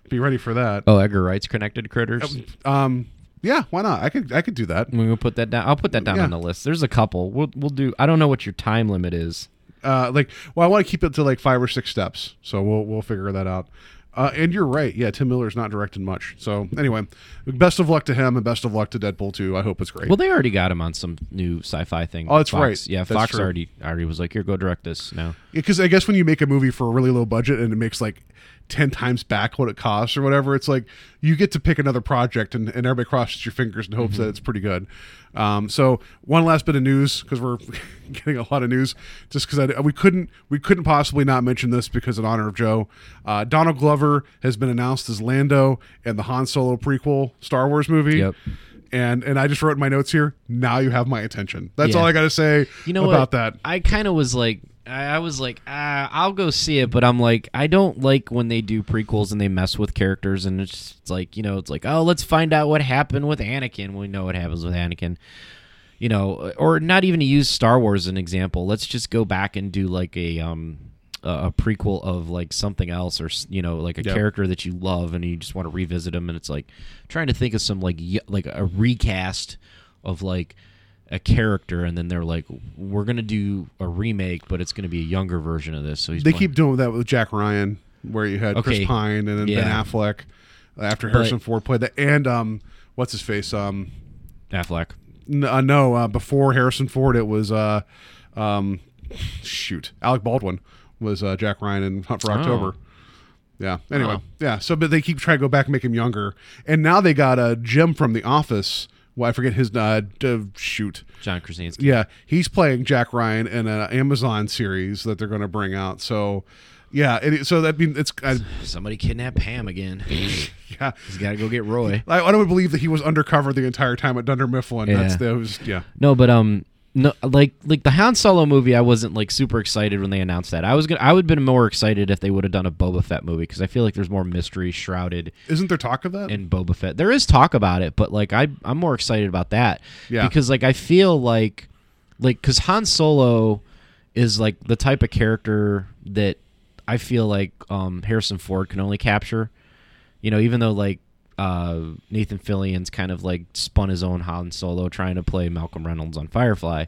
be ready for that. Oh, Edgar Wright's connected to critters. Um, yeah. Why not? I could I could do that. I'm gonna put that down. I'll put that down Yeah. on the list. There's a couple. We'll we'll do. I don't know what your time limit is. Uh, like well, I want to keep it to like five or six steps, so we'll we'll figure that out. Uh, and you're right, yeah. Tim Miller's not directed much, so anyway, best of luck to him, and best of luck to Deadpool 2. I hope it's great. Well, they already got him on some new sci-fi thing. Oh, that's Fox. right. Yeah, That's Fox true. already already was like, "Here, go direct this now." because I guess when you make a movie for a really low budget and it makes like ten times back what it costs or whatever, it's like you get to pick another project and, and everybody crosses your fingers and hopes that it's pretty good. Um, so one last bit of news because we're getting a lot of news, just because we couldn't we couldn't possibly not mention this because in honor of Joe, uh, Donald Glover has been announced as Lando in the Han Solo prequel Star Wars movie. Yep. And and I just wrote in my notes here. Now you have my attention. That's Yeah. all I got to say You know about what? that. I kind of was like, I, I was like, ah, I'll go see it, but I'm like, I don't like when they do prequels and they mess with characters, and it's, just, it's like, you know, it's like, oh, let's find out what happened with Anakin. We know what happens with Anakin. You know, or not even to use Star Wars as an example. Let's just go back and do like a um a a prequel of like something else, or you know, like a Yep. character that you love, and you just want to revisit them. And it's like trying to think of some like y- like a recast of like a character, and then they're like, "We're gonna do a remake, but it's gonna be a younger version of this." So he's They playing- keep doing that with Jack Ryan, where you had Okay. Chris Pine and then Ben Yeah. Affleck after Harrison Ford played that, and um, what's his face? Um, Affleck. n- uh, no, uh, before Harrison Ford, it was uh, um, shoot, Alec Baldwin was uh, Jack Ryan in Hunt for Oh. October. Yeah. Anyway, Oh. yeah. So, but they keep trying to go back and make him younger, and now they got a Jim from The Office. Well, I forget his uh, d- shoot. John Krasinski. Yeah, he's playing Jack Ryan in an Amazon series that they're going to bring out. So, yeah, it, so that means it's I, Somebody kidnapped Pam again. yeah. He's got to go get Roy. I, I don't believe that he was undercover the entire time at Dunder Mifflin. That's Yeah. that was yeah. No, but um, no, like like the Han Solo movie, I wasn't like super excited when they announced that. I was gonna, I would have been more excited if they would have done a Boba Fett movie because I feel like there's more mystery shrouded Isn't there talk of that? in Boba Fett. There is talk about it, but like I I'm more excited about that. Yeah. Because like I feel like like cuz Han Solo is like the type of character that I feel like um Harrison Ford can only capture. You know, even though like uh Nathan Fillion's kind of like spun his own Han Solo trying to play Malcolm Reynolds on Firefly.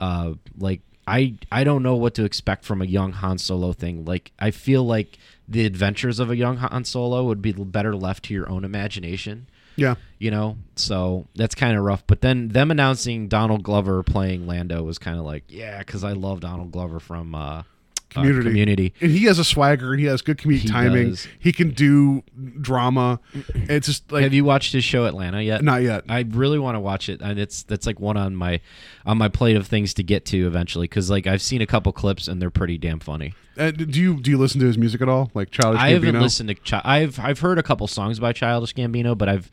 Uh like I I don't know what to expect from a young Han Solo thing. Like I feel like the adventures of a young Han Solo would be better left to your own imagination. yeah. You know, so that's kind of rough. But then them announcing Donald Glover playing Lando was kind of like, yeah, because I love Donald Glover from uh, Community. Uh, community. And he has a swagger and he has good comedic He timing. does. He can do drama. It's just like Have you watched his show Atlanta yet? not yet. I really want to watch it, and it's that's like one on my on my plate of things to get to eventually. Because like I've seen a couple clips and they're pretty damn funny. Uh, do you do you listen to his music at all? Like Childish I haven't listened to. Chi- I've I've heard a couple songs by Childish Gambino, but I've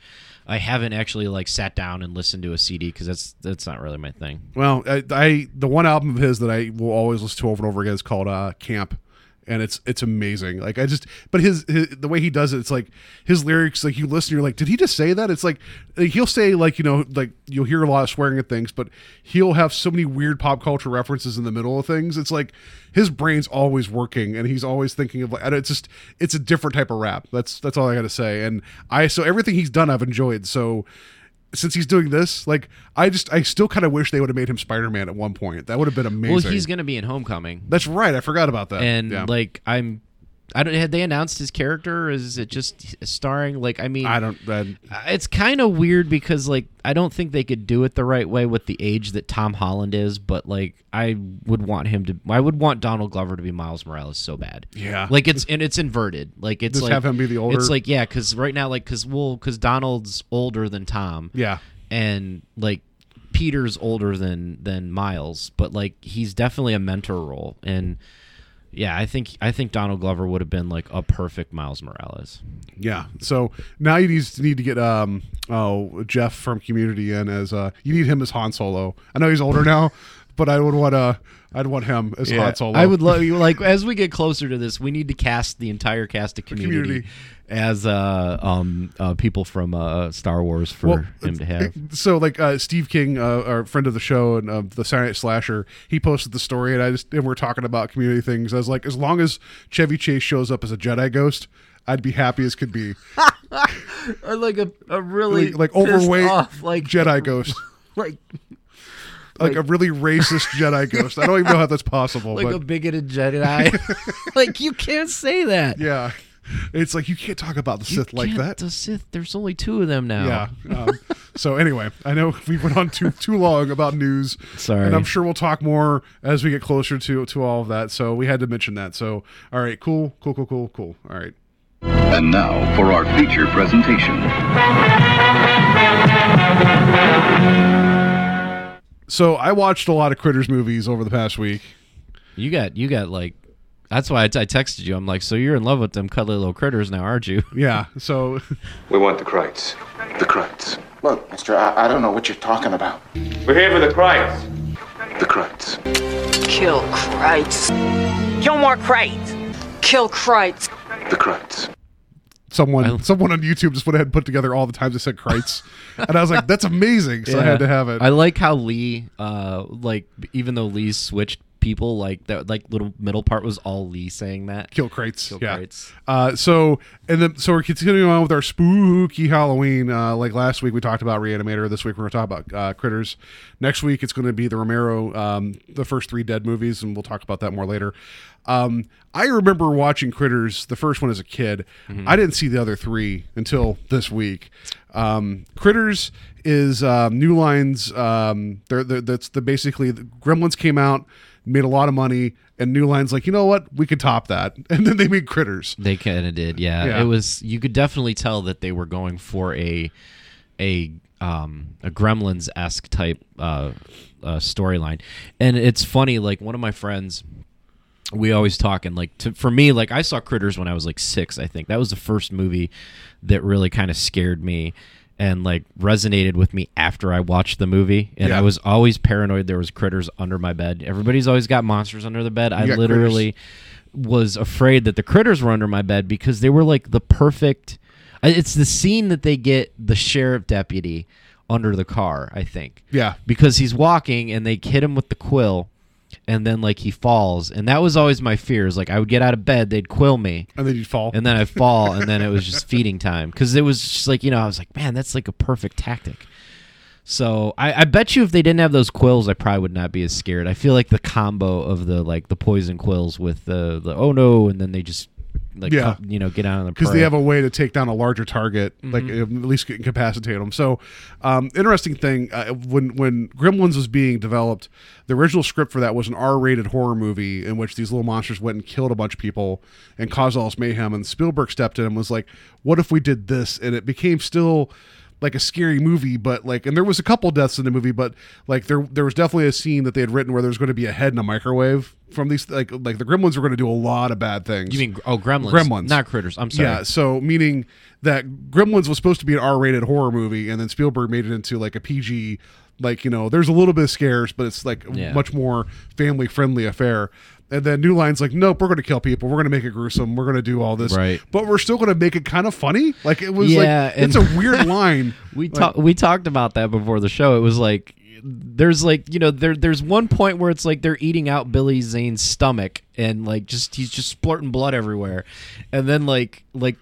I haven't actually like sat down and listened to a CD because that's that's not really my thing. Well, I, I the one album of his that I will always listen to over and over again is called uh, Camp, and it's it's amazing. Like I just, but his, his the way he does it, it's like his lyrics. Like you listen, you're like, did he just say that? It's like he'll say like you know like you'll hear a lot of swearing at things, but he'll have so many weird pop culture references in the middle of things. It's like his brain's always working, and he's always thinking of like it's just it's a different type of rap. That's that's all I got to say. And I so everything he's done, I've enjoyed. So since he's doing this, like I just I still kind of wish they would have made him Spider Man at one point. That would have been amazing. Well, he's gonna be in Homecoming, That's right. I forgot about that. and Yeah. like I'm, I don't. Had they announced his character? Or is it just starring? Like I mean, I don't. That, it's kind of weird because like I don't think they could do it the right way with the age that Tom Holland is, but like I would want him to I would want Donald Glover to be Miles Morales so bad. Yeah. Like it's and it's inverted. Like it's Just like have him be the older- It's like yeah, cuz right now like cuz well cuz Donald's older than Tom. yeah. And like Peter's older than than Miles, but like he's definitely a mentor role and yeah, I think I think Donald Glover would have been like a perfect Miles Morales. Yeah. So now you need to need to get um oh Jeff from Community in as uh you need him as Han Solo. I know he's older now, but I would want uh I'd want him as Han Solo. I would love you like as we get closer to this, we need to cast the entire cast of Community, Community. as uh, um, uh, people from uh, Star Wars for Well, him to have. So like uh, Steve King, uh, our friend of the show and uh, the Saturday Night Slasher, he posted the story, and I just and we're talking about community things. I was like, as long as Chevy Chase shows up as a Jedi ghost, I'd be happy as could be. Or like a, a really Like, like overweight like Jedi ghost, like like, a really racist Jedi ghost. I don't even know how that's possible, like but a bigoted Jedi. like you can't say that. yeah, it's like you can't talk about the You Sith like can't- that. The Sith. There's only two of them now. Yeah. Um, so anyway, I know we went on too too long about news. Sorry. And I'm sure we'll talk more as we get closer to to all of that. So we had to mention that. So all right, cool, cool, cool, cool, cool. All right. And now for our feature presentation. So I watched a lot of Critters movies over the past week. You got you got like. That's why I, t- I texted you. I'm like, so you're in love with them cuddly little critters now, aren't you? Yeah. So We want the Krites. The Krites. Look, mister, I, I don't know what you're talking about. We're here for the Krites. The Krites. Kill Krites. Kill more Krites. Kill Krites. The Krites. Someone someone on YouTube just went ahead and put together all the times I said Krites, and I was like, that's amazing. So I had to have it. I like how Lee, uh, like even though Lee switched people, like that, like little middle part was all Lee saying that. Kill crates. Kill yeah. crates. Uh, so and then so we're continuing on with our spooky Halloween. Uh, like last week we talked about Reanimator. This week we're to talk about uh, Critters. Next week it's to be the Romero, um, the first three Dead movies, and we'll talk about that more later. Um, I remember watching Critters, the first one as a kid. I didn't see the other three until this week. Um, Critters is um, New Line's. Um, they're, they're, that's the basically the Gremlins came out, made a lot of money, and New Line's like, you know what, we could top that, and then they made Critters. They kind of did, yeah. Yeah. It was you could definitely tell that they were going for a a um a Gremlins esque type uh, uh storyline, and it's funny. Like one of my friends, we always talk, and like to, for me, like I saw Critters when I was like six. I think that was the first movie that really kind of scared me. And like resonated with me after I watched the movie, and Yeah. I was always paranoid there was critters under my bed. Everybody's always got monsters under the bed. I got literally was afraid that the critters were under my bed because they were like the perfect it's the scene that they get the sheriff deputy under the car i think Yeah. because he's walking and they hit him with the quill and then like he falls and that was always my fears like i would get out of bed they'd quill me And then you fall. and then i'd fall and then it was just feeding time because it was just like you know i was like man that's like a perfect tactic so I, I bet you if they didn't have those quills, I probably would not be as scared. I feel like the combo of the like the poison quills with the the oh no, and then they just like Yeah. co- you know get out of the because they have a way to take down a larger target, like Mm-hmm. at least incapacitate them. So, um, interesting thing uh, when when Gremlins was being developed, the original script for that was an R-rated horror movie in which these little monsters went and killed a bunch of people and caused all this mayhem. And Spielberg stepped in and was like, "What if we did this?" And it became still like a scary movie, but like, and there was a couple deaths in the movie, but like there there was definitely a scene that they had written where there was going to be a head in a microwave from these like like the Gremlins were going to do a lot of bad things. You mean oh gremlins? Gremlins. not critters. I'm sorry. Yeah, so meaning that Gremlins was supposed to be an R-rated horror movie, and then Spielberg made it into like a PG. Like you know, there's a little bit of scares, but it's like Yeah. much more family-friendly affair. And then New Line's like, nope, we're going to kill people. We're going to make it gruesome. We're going to do all this, Right. But we're still going to make it kind of funny. Like it was Yeah, like it's a weird line. We Like, talked we talked about that before the show. It was like there's like you know there there's one point where it's like they're eating out Billy Zane's stomach and like just he's just splurting blood everywhere, and then like like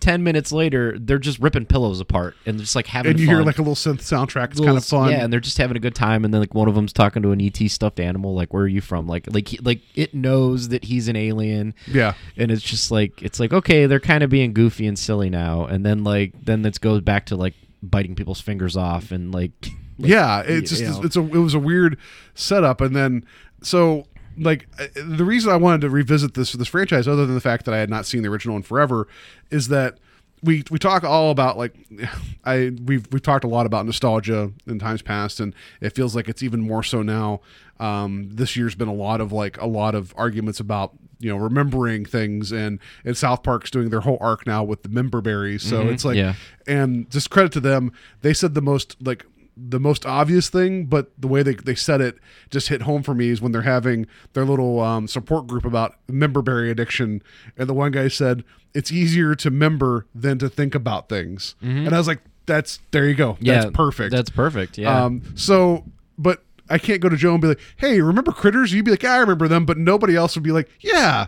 ten minutes later they're just ripping pillows apart and just like having and you fun. hear like a little synth soundtrack. It's Little- kind of fun. Yeah, and they're just having a good time, and then like one of them's talking to an ET stuffed animal, like "Where are you from?" Like, like, he- like it knows that he's an alien. Yeah. and it's just like it's like okay, they're kind of being goofy and silly now, and then like then it goes back to like biting people's fingers off and like. yeah it's you just know. it's a it was a weird setup and then so like uh, the reason i wanted to revisit this this franchise other than the fact that i had not seen the original in forever is that we we talk all about like i we've we've talked a lot about nostalgia in times past and it feels like it's even more so now um this year's been a lot of like a lot of arguments about you know remembering things and and south park's doing their whole arc now with the member berries so Mhm. it's like Yeah. and just credit to them they said the most like the most obvious thing but the way they, they said it just hit home for me is when they're having their little um, support group about memberberry addiction and the one guy said it's easier to member than to think about things and i was like that's there you go Mm-hmm. Yeah, that's perfect That's perfect. Yeah. um so but i can't go to joe and be like hey remember critters you'd be like yeah, i remember them but nobody else would be like yeah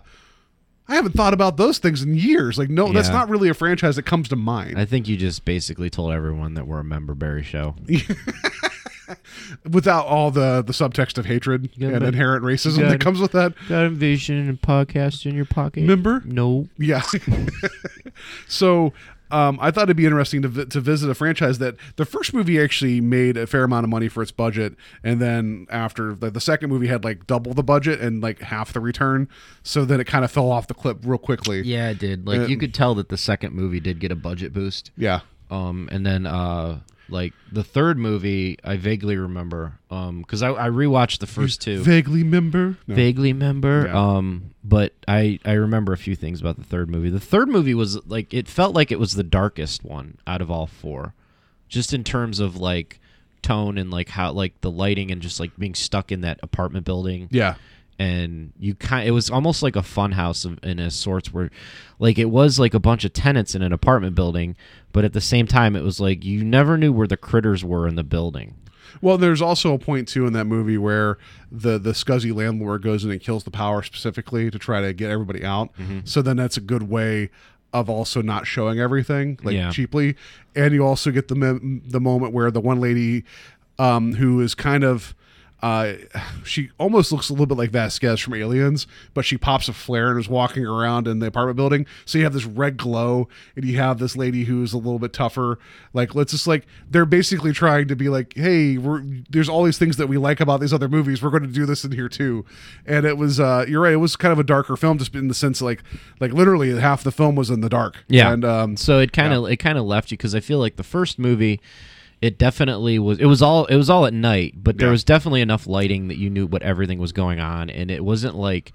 I haven't thought about those things in years. Like, no, that's Yeah. not really a franchise that comes to mind. I think you just basically told everyone that we're a member berry show. without all the the subtext of hatred Yeah, and but- inherent racism that comes with that. Got Invasion and podcast in your pocket. Member? No. Yeah. so um, I thought it'd be interesting to, to visit a franchise that the first movie actually made a fair amount of money for its budget, and then after like the second movie had like double the budget and like half the return, so then it kind of fell off the clip real quickly. Yeah, it did. Like you Um, could tell that the second movie did get a budget boost. Yeah. Um, and then uh, like the third movie, I vaguely remember. Um, because I, I rewatched the first two. Vaguely remember. No. Vaguely remember. Yeah. Um, but I I remember a few things about the third movie. The third movie was like it felt like it was the darkest one out of all four, just in terms of like tone and like how like the lighting and just like being stuck in that apartment building Yeah. And you kind it was almost like a fun house of, in a sorts where like it was like a bunch of tenants in an apartment building but at the same time it was like you never knew where the critters were in the building Well, there's also a point too in that movie where the the scuzzy landlord goes in and kills the power specifically to try to get everybody out. Mm-hmm. So then that's a good way of also not showing everything like Yeah. cheaply, and you also get the the moment where the one lady um, who is kind of. Uh, she almost looks a little bit like Vasquez from Aliens, but she pops a flare and is walking around in the apartment building. So you have this red glow, and you have this lady who's a little bit tougher. Like, let's just like they're basically trying to be like, hey, we're, there's all these things that we like about these other movies. We're going to do this in here too. And it was, uh, you're right, it was kind of a darker film, just in the sense like, like literally half the film was in the dark. and um, so it kind of it kind of left you because i feel like the first movie it definitely was it was all it was all at night but there Yeah. was definitely enough lighting that you knew what everything was going on and it wasn't like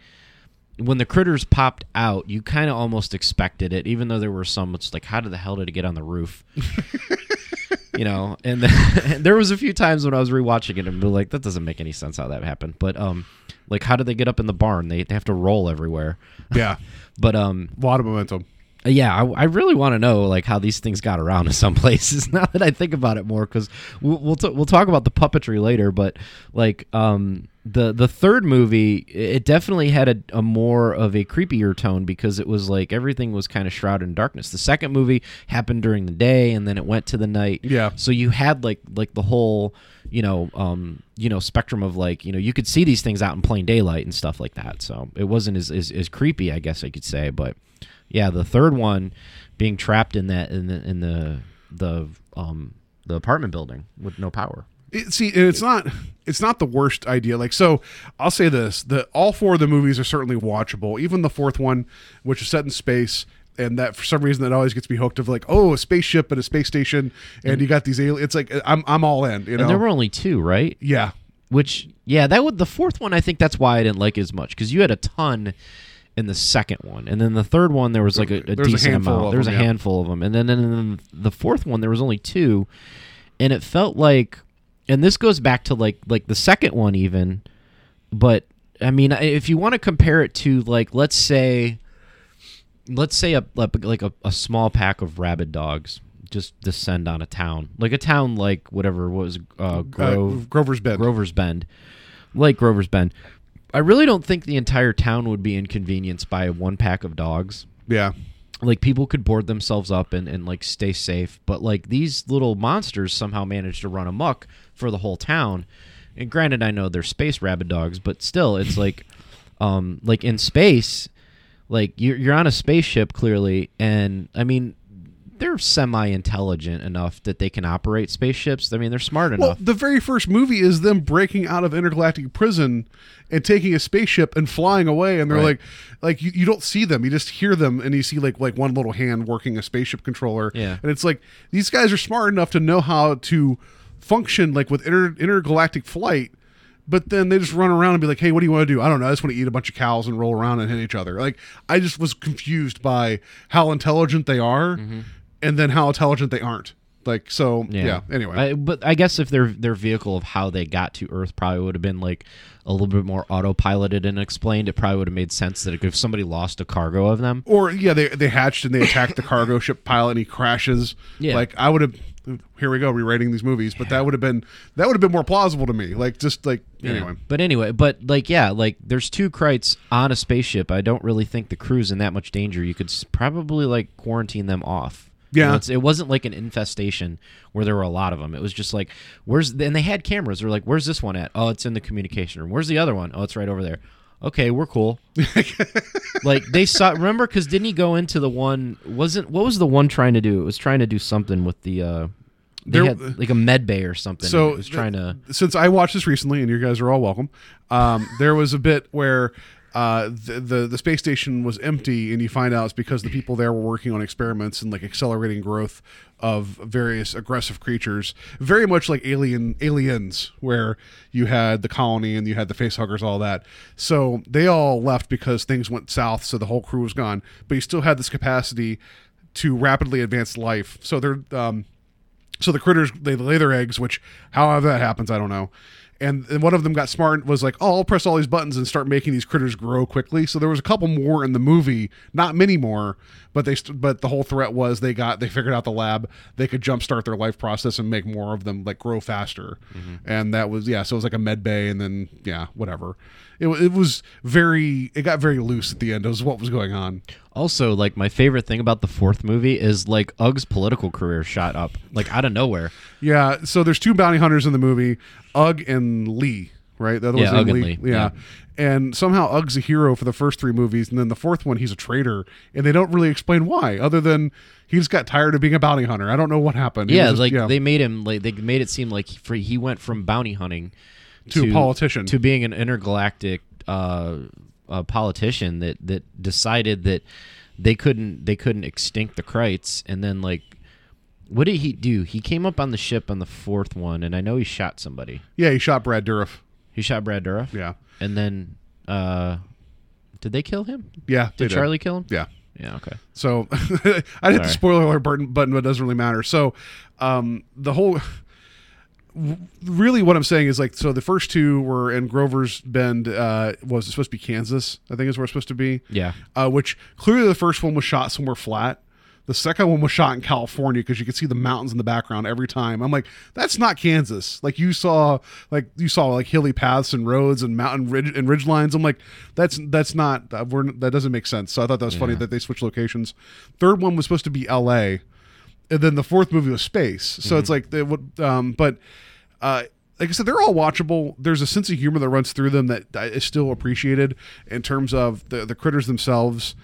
when the critters popped out you kind of almost expected it even though there were some it's like how did the hell did it get on the roof you know and, then, there was a few times when i was rewatching it and be like that doesn't make any sense how that happened but um like how did they get up in the barn they, they have to roll everywhere yeah, but um a lot of momentum. Yeah, I, I really want to know like how these things got around in some places. Now that I think about it more, because we'll we'll, t- we'll talk about the puppetry later, but like um the the third movie, it definitely had a, a more of a creepier tone because it was like everything was kind of shrouded in darkness. The second movie happened during the day, and then it went to the night. Yeah. so you had like like the whole you know um you know spectrum of like you know you could see these things out in plain daylight and stuff like that. So it wasn't as as, as creepy, I guess I could say, but yeah, the third one being trapped in that in the in the the um the apartment building with no power. It, see, and it's not it's not the worst idea. Like, so I'll say this: the all four of the movies are certainly watchable. Even the fourth one, which is set in space, and that for some reason that always gets me hooked. Of like, oh, a spaceship and a space station, and you got these aliens. It's like I'm I'm all in. You know, And there were only two, right? yeah, Which yeah, that would the fourth one. I think that's why I didn't like it as much because you had a ton in the second one, and then the third one there was like a, a There was a decent amount. There was them, a yeah. handful of them, and then, and then the fourth one there was only two, and it felt like, and this goes back to like like the second one even, but I mean, if you want to compare it to like, let's say, let's say a like a, a small pack of rabid dogs just descend on a town, like a town like whatever what was uh, Grove, Uh, Grover's Bend. Grover's Bend, like Grover's Bend. I really don't think the entire town would be inconvenienced by one pack of dogs. Yeah. Like people could board themselves up and, and like stay safe, but like these little monsters somehow managed to run amok for the whole town. And granted, I know they're space rabid dogs, but still, it's like, um, like in space, like you're you're on a spaceship clearly, and I mean, they're semi-intelligent enough that they can operate spaceships. I mean, they're smart enough. Well, the very first movie is them breaking out of intergalactic prison and taking a spaceship and flying away, and they're Right. like, like you, you don't see them, you just hear them, and you see like like one little hand working a spaceship controller, Yeah. and it's like these guys are smart enough to know how to function like with inter, intergalactic flight. But then they just run around and be like, "Hey, what do you want to do?" I don't know. I just want to eat a bunch of cows and roll around and hit each other. Like, I just was confused by how intelligent they are, mm-hmm. And then how intelligent they aren't. Like, so yeah. anyway, I, but I guess if their their vehicle of how they got to Earth probably would have been like a little bit more autopiloted and explained, it probably would have made sense that if somebody lost a cargo of them, Or yeah, they they hatched and they attacked the cargo ship pilot and he crashes. Yeah. Like I would have here we go rewriting these movies, but that would have been that would have been more plausible to me. Like just like anyway. But anyway, but like yeah, like there's two krites on a spaceship. I don't really think the crew's in that much danger. You could probably like quarantine them off. You Yeah. know, it's, it wasn't like an infestation where there were a lot of them. It was just like where's and they had cameras. They're like, where's this one at? Oh, it's in the communication room. Where's the other one? Oh, it's right over there. Okay, we're cool. like they saw. Remember, because didn't he go into the one? Wasn't what was the one trying to do? It was trying to do something with the. uh they There- had like a med bay or something. So it was trying to. since I watched this recently, and you guys are all welcome, um, there was a bit where uh, the, the the space station was empty, and you find out it's because the people there were working on experiments and like accelerating growth of various aggressive creatures, very much like alien aliens, where you had the colony and you had the facehuggers, all that. So they all left because things went south, so the whole crew was gone. But you still had this capacity to rapidly advance life. So they're um, so the critters they lay their eggs, which however that happens, I don't know. And, and one of them got smart and was like, "Oh, I'll press all these buttons and start making these critters grow quickly." So there was a couple more in the movie, not many more, but they st- but the whole threat was they got they figured out the lab they could jumpstart their life process and make more of them like grow faster, mm-hmm. and that was yeah. So it was like a med bay, and then yeah, whatever. It, it was very it got very loose at the end. It was what was going on. Also, like my favorite thing about the fourth movie is like Ug's political career shot up like out of nowhere. Yeah, so there's two bounty hunters in the movie, Ug and Lee, right? The other Yeah, one's Ug Lee. Lee, Yeah. yeah. And somehow Ug's a hero for the first three movies, and then the fourth one he's a traitor, and they don't really explain why, other than he just got tired of being a bounty hunter. I don't know what happened. He Yeah, just- like they made him like they made it seem like he, he went from bounty hunting To a politician. to being an intergalactic uh, uh, politician that that decided that they couldn't they couldn't extinct the Krites, and then like. What did he do? He came up on the ship on the fourth one, and I know he shot somebody. yeah, he shot Brad Dourif. He shot Brad Dourif. Yeah, And then, uh, did they kill him? yeah. Did Charlie kill him? Yeah. Yeah. Okay. So I hit the spoiler alert button, button, but it doesn't really matter. So um, the whole, really, what I'm saying is like, so the first two were in Grover's Bend. Uh, was supposed to be Kansas? I think is where it's supposed to be. Yeah. Uh, which clearly the first one was shot somewhere flat. The second one was shot in California because you could see the mountains in the background every time. I'm like, that's not Kansas. Like you saw, like you saw like hilly paths and roads and mountain ridge and ridge lines. I'm like, that's that's not uh, we're, that doesn't make sense. So I thought that was funny that they switched locations. Third one was supposed to be L.A. and then the fourth movie was space. So it's like they would, um, but uh, like I said, they're all watchable. There's a sense of humor that runs through them that that is still appreciated in terms of the the critters themselves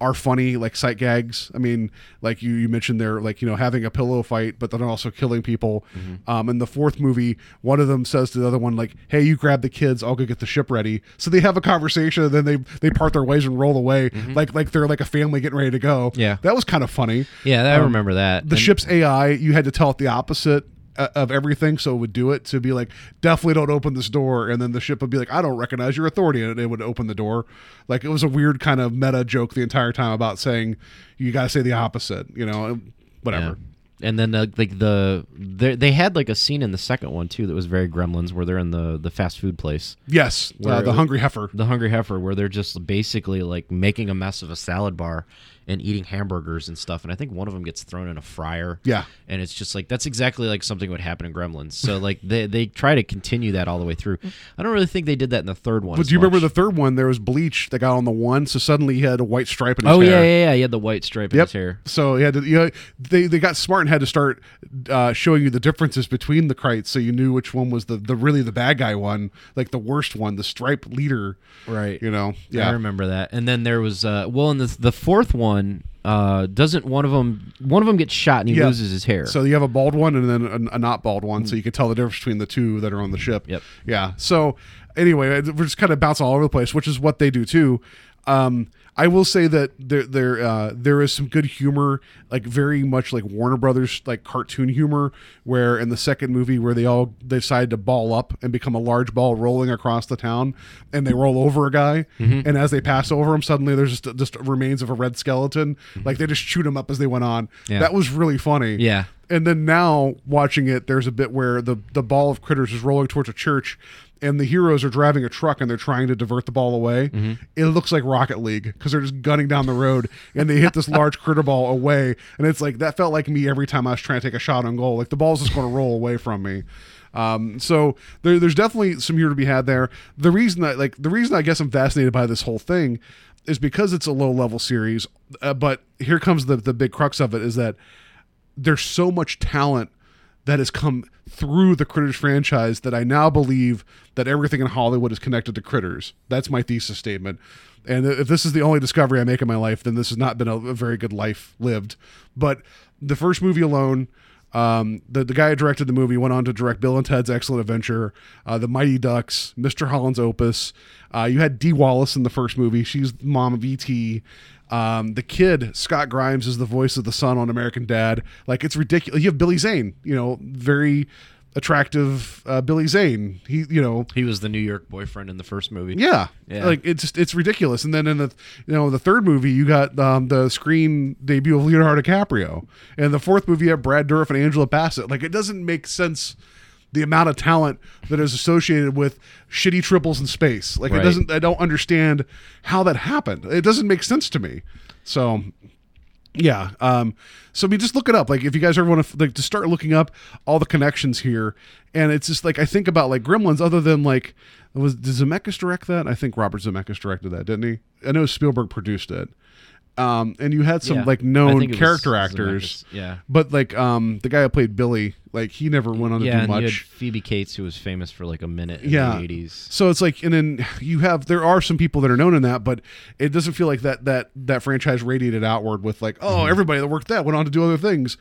are funny, like sight gags. I mean, like you you mentioned, they're like you know having a pillow fight, but then also killing people. Um, in the fourth movie, one of them says to the other one like, "Hey, you grab the kids, I'll go get the ship ready." So they have a conversation, and then they they part their ways and roll away, like like they're like a family getting ready to go. Yeah. that was kind of funny. Yeah, I Um, remember that. The And- ship's AI, you had to tell it the opposite of everything, so it would do it to be like, definitely don't open this door, and then the ship would be like, I don't recognize your authority, and it would open the door. Like it was a weird kind of meta joke the entire time about saying you got to say the opposite, you know, whatever. And then uh, like the they they had like a scene in the second one too that was very Gremlins where they're in the the fast food place. Yes, uh, the hungry heifer. The hungry heifer where they're just basically like making a mess of a salad bar and eating hamburgers and stuff and I think one of them gets thrown in a fryer. Yeah. And it's just like that's exactly like something would happen in Gremlins. So like they they try to continue that all the way through. I don't really think they did that in the third one. But do you remember the third one? There was bleach that got on the one, so suddenly he had a white stripe in his Oh hair. yeah, yeah, yeah. He had the white stripe in Yep. his hair. So he had to, you know, they they got smart and had to start uh, showing you the differences between the Krites, so you knew which one was the the really the bad guy one, like the worst one, the stripe leader. Right. You know. Yeah. I remember that. And then there was uh well in the the fourth one uh doesn't one of them one of them gets shot and he Yeah. loses his hair. So you have a bald one and then a, a not bald one, so you can tell the difference between the two that are on the ship. Yep. Yeah. So anyway, we're just kind of bouncing all over the place, which is what they do too. Um, I will say that there there uh, there is some good humor, like very much like Warner Brothers like cartoon humor, where in the second movie where they all they decide to ball up and become a large ball rolling across the town, and they roll over a guy, Mm-hmm. and as they pass over him, suddenly there's just just remains of a red skeleton, like they just shoot him up as they went on. Mm-hmm. Yeah. That was really funny. Yeah. And then now watching it, there's a bit where the the ball of critters is rolling towards a church, and the heroes are driving a truck and they're trying to divert the ball away. Mm-hmm. It looks like Rocket League because they're just gunning down the road and they hit this large critter ball away, and it's like that felt like me every time I was trying to take a shot on goal. Like the ball's just going to roll away from me. Um, so there, there's definitely some here to be had there. The reason that like the reason I guess I'm fascinated by this whole thing is because it's a low level series. Uh, but here comes the the big crux of it is that there's so much talent that has come through the Critters franchise that I now believe that everything in Hollywood is connected to Critters. That's my thesis statement. And if this is the only discovery I make in my life, then this has not been a, a very good life lived. But the first movie alone, um, the, the guy who directed the movie went on to direct Bill and Ted's Excellent Adventure, uh, The Mighty Ducks, Mr. Holland's Opus. Uh, you had Dee Wallace in the first movie. She's the mom of E.T. Um, the kid, Scott Grimes, is the voice of the son on American Dad. Like, it's ridiculous. You have Billy Zane, you know, very attractive uh, Billy Zane. He, you know, he was the New York boyfriend in the first movie. yeah, Yeah. like it's just it's ridiculous. And then in the you know the third movie you got um, the screen debut of Leonardo DiCaprio, and the fourth movie you have Brad Dourif and Angela Bassett. Like it doesn't make sense the amount of talent that is associated with shitty triples in space. Like it doesn't. I don't understand how that happened. It doesn't make sense to me. So yeah. Um, so I mean, just look it up. Like, if you guys ever want to like to start looking up all the connections here, and it's just like I think about like Gremlins. Other than like, was did Zemeckis direct that? I think Robert Zemeckis directed that, didn't he? I know Spielberg produced it. Um, and you had some Yeah. like known it was character actors. Yeah. But like um, the guy who played Billy, like he never went on to yeah, do and you had much. Phoebe Cates, who was famous for like a minute in yeah. the eighties. So it's like, and then you have there are some people that are known in that, but it doesn't feel like that that that franchise radiated outward with like, oh, Mm-hmm. everybody that worked that went on to do other things.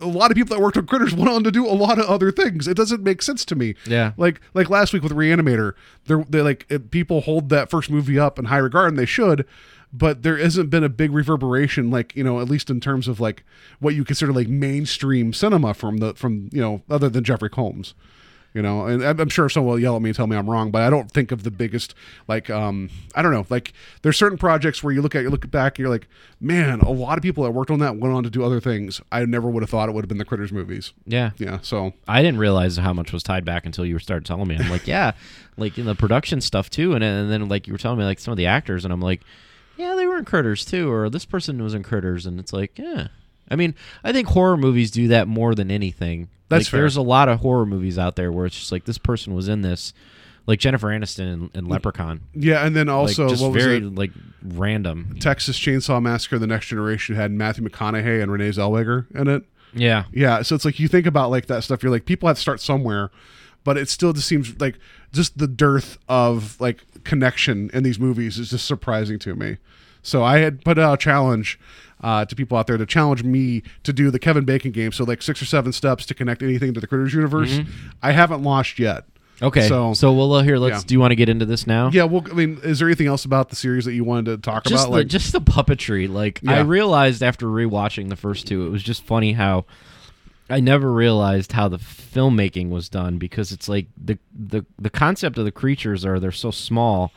A lot of people that worked on Critters went on to do a lot of other things. It doesn't make sense to me. Yeah. Like like last week with Reanimator, they're they like people hold that first movie up in high regard, and they should. But there hasn't been a big reverberation, like you know, at least in terms of like what you consider like mainstream cinema from the from you know, other than Jeffrey Combs you know? And I'm sure someone will yell at me and tell me i'm wrong but i don't think of the biggest like um i don't know like there's certain projects where you look at you look back and you're like man a lot of people that worked on that went on to do other things. I never would have thought it would have been the critters movies. Yeah. yeah so. I didn't realize how much was tied back until you started telling me. I'm like, yeah, like in the production stuff too, and, and then like you were telling me like some of the actors, and I'm like, yeah, they were in Critters too, or this person was in Critters, and it's like, yeah. I mean, I think horror movies do that more than anything. That's like, fair. There's a lot of horror movies out there where it's just like this person was in this, like Jennifer Aniston and, in Leprechaun. yeah and then also like, just what was very it like random. texas chainsaw massacre the next generation had matthew mcconaughey and renee zellweger in it Yeah, Yeah, so it's like you think about like that stuff. You're like, people have to start somewhere, but it still just seems like just the dearth of like connection in these movies is just surprising to me. So I had put out a challenge uh, to people out there to challenge me to do the Kevin Bacon game. So like six or seven steps to connect anything to the Critters universe. I haven't launched yet. Mm-hmm. Okay. So, So well, uh, here let's. yeah. Do you want to get into this now? yeah, well, I mean, is there anything else about the series that you wanted to talk just about? the, Like, just the puppetry. Like I realized after rewatching the first two, it was just funny how I never realized how the filmmaking was done because it's like the the the concept of the creatures are they're so small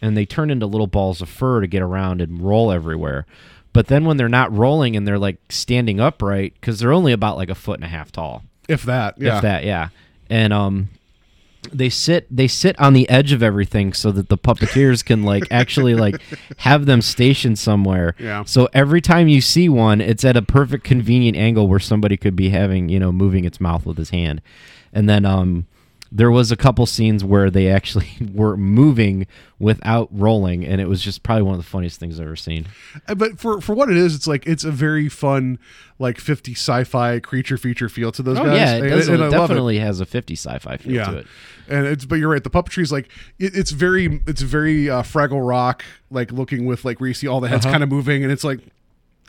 and they turn into little balls of fur to get around and roll everywhere. But then when they're not rolling and they're like standing upright, because they're only about like a foot and a half tall, if that. Yeah. if that, yeah. And um, they sit they sit on the edge of everything so that the puppeteers can like actually like have them stationed somewhere. Yeah. So every time you see one, it's at a perfect convenient angle where somebody could be having you know moving its mouth with his hand, and then um. There was a couple scenes where they actually were moving without rolling, and it was just probably one of the funniest things I've ever seen. Uh, But for for what it is, it's like it's a very fun, like 50 sci-fi creature feature feel to those Oh guys. yeah, it, And- does, and it love it. definitely has a 50 sci-fi feel yeah. to it. And it's but you're right. The puppetry is like it, it's very it's very uh, Fraggle Rock like looking with like where you see all the heads Uh-huh. kind of moving, and it's like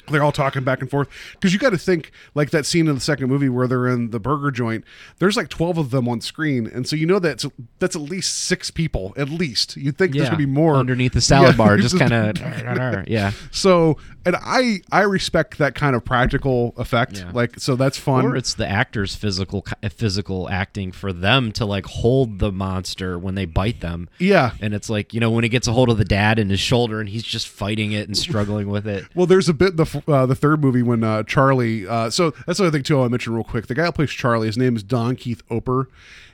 they're all talking back and forth because you got to think like that scene in the second movie where they're in the burger joint. There's like 12 of them on screen, and so you know that's that's at least six people at least. You'd think there's gonna be more underneath the salad Yeah, bar, just kind of yeah. So and I I respect that kind of practical effect. Yeah. Like so that's fun. Or it's the actors' physical physical acting for them to like hold the monster when they bite them. Yeah. and it's like you know when he gets a hold of the dad in his shoulder and he's just fighting it and struggling with it. Well, there's a bit in the uh, the third movie when uh, Charlie. Uh, so that's another thing too. I'll mention real quick. The guy who plays Charlie, his name is Don Keith Opper.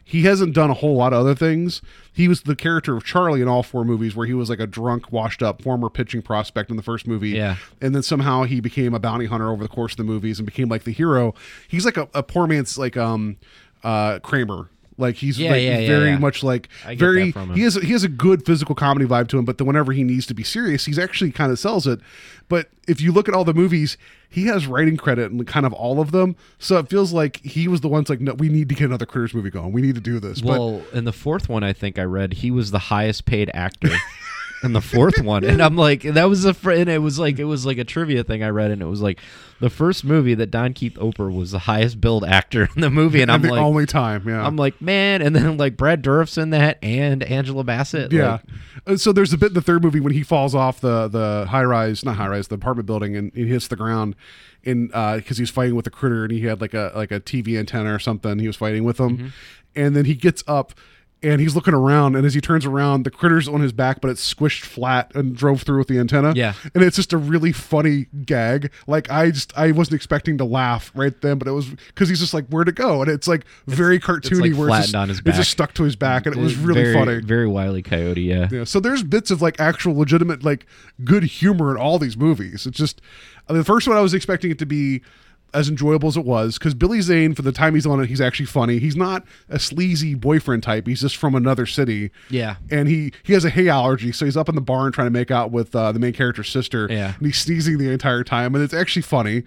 He hasn't done a whole lot of other things. He was the character of Charlie in all four movies, where he was like a drunk, washed up former pitching prospect in the first movie. Yeah. and then somehow he became a bounty hunter over the course of the movies and became like the hero. He's like a, a poor man's like um uh Kramer. Like he's Yeah, like, yeah, yeah, very much like very. that from him. He has he has a good physical comedy vibe to him, but then whenever he needs to be serious, he's actually kind of sells it. But if you look at all the movies, he has writing credit in kind of all of them, so it feels like he was the one's like, no, we need to get another Critters movie going. We need to do this. But Well, in the fourth one, I think I read he was the highest paid actor. in the fourth one, and I'm like, that was a fr- and it was like it was like a trivia thing I read, and it was like the first movie that Don Keith Opper was the highest billed actor in the movie, and I'm the like, only time, yeah. I'm like, man, and then like Brad Dourif's in that, and Angela Bassett, Yeah. like, Uh, so there's a bit in the third movie when he falls off the the high rise, not high rise, the apartment building, and he hits the ground, and because he's fighting with a critter, and he had like a like a TV antenna or something. He was fighting with him, Mm-hmm. and then he gets up. And he's looking around, and as he turns around, the critter's on his back, but it's squished flat and drove through with the antenna. Yeah. and it's just a really funny gag. Like I just I wasn't expecting to laugh right then, but it was because he's just like where'd it go, and it's like very cartoony, like where it's flattened just, on his it's just stuck to his back, and it was really very, funny. very wily coyote, yeah. Yeah, so there's bits of like actual legitimate like good humor in all these movies. It's just I mean, the first one I was expecting it to be as enjoyable as it was because Billy Zane for the time he's on it, he's actually funny. He's not a sleazy boyfriend type. He's just from another city. Yeah. and he he has a hay allergy, so he's up in the barn trying to make out with uh, the main character's sister. Yeah. and he's sneezing the entire time, and it's actually funny.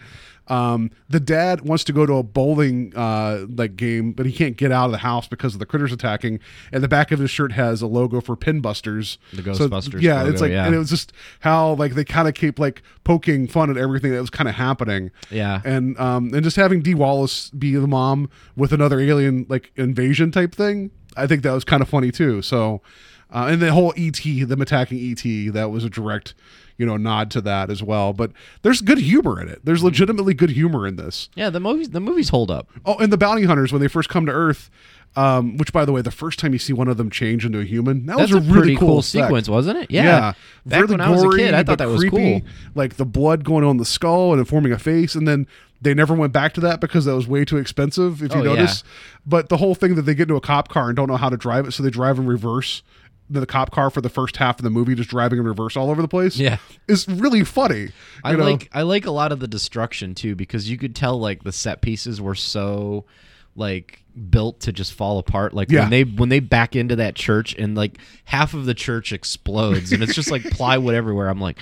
Um, the dad wants to go to a bowling uh, like game, but he can't get out of the house because of the critters attacking. And the back of his shirt has a logo for Pinbusters, The So, Ghostbusters yeah, logo, it's like, yeah. and it was just how like they kind of keep like poking fun at everything that was kind of happening. Yeah. and um, and just having Dee Wallace be the mom with another alien like invasion type thing, I think that was kind of funny too. So, uh, and the whole ET, them attacking ET, that was a direct, you know, nod to that as well. But there's good humor in it. There's legitimately good humor in this. Yeah, the movies the movies hold up. Oh, and the bounty hunters when they first come to Earth. Um, which, by the way, the first time you see one of them change into a human, that That's was a, a really cool, sequence, wasn't it? Yeah. Back Really when I was a kid, I thought that was creepy, cool. Like the blood going on the skull and forming a face, and then they never went back to that because that was way too expensive. If you Oh, yeah. notice, but the whole thing that they get into a cop car and don't know how to drive it, so they drive in reverse. The cop car for the first half of the movie, just driving in reverse all over the place. Yeah. is really funny. I know? like I like a lot of the destruction too because you could tell like the set pieces were so like built to just fall apart like Yeah. when they when they back into that church and like half of the church explodes and it's just like plywood everywhere I'm like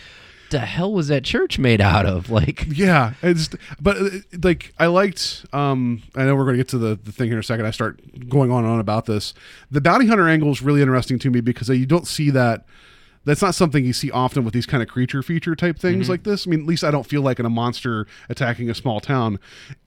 the hell was that church made out of like Yeah, it's but uh, like I liked. Um, I know we're going to get to the, the thing here in a second. I start going on and on about this. The bounty hunter angle is really interesting to me because you don't see that. That's not something you see often with these kind of creature feature type things Mm-hmm. like this. I mean, at least I don't feel like in a monster attacking a small town.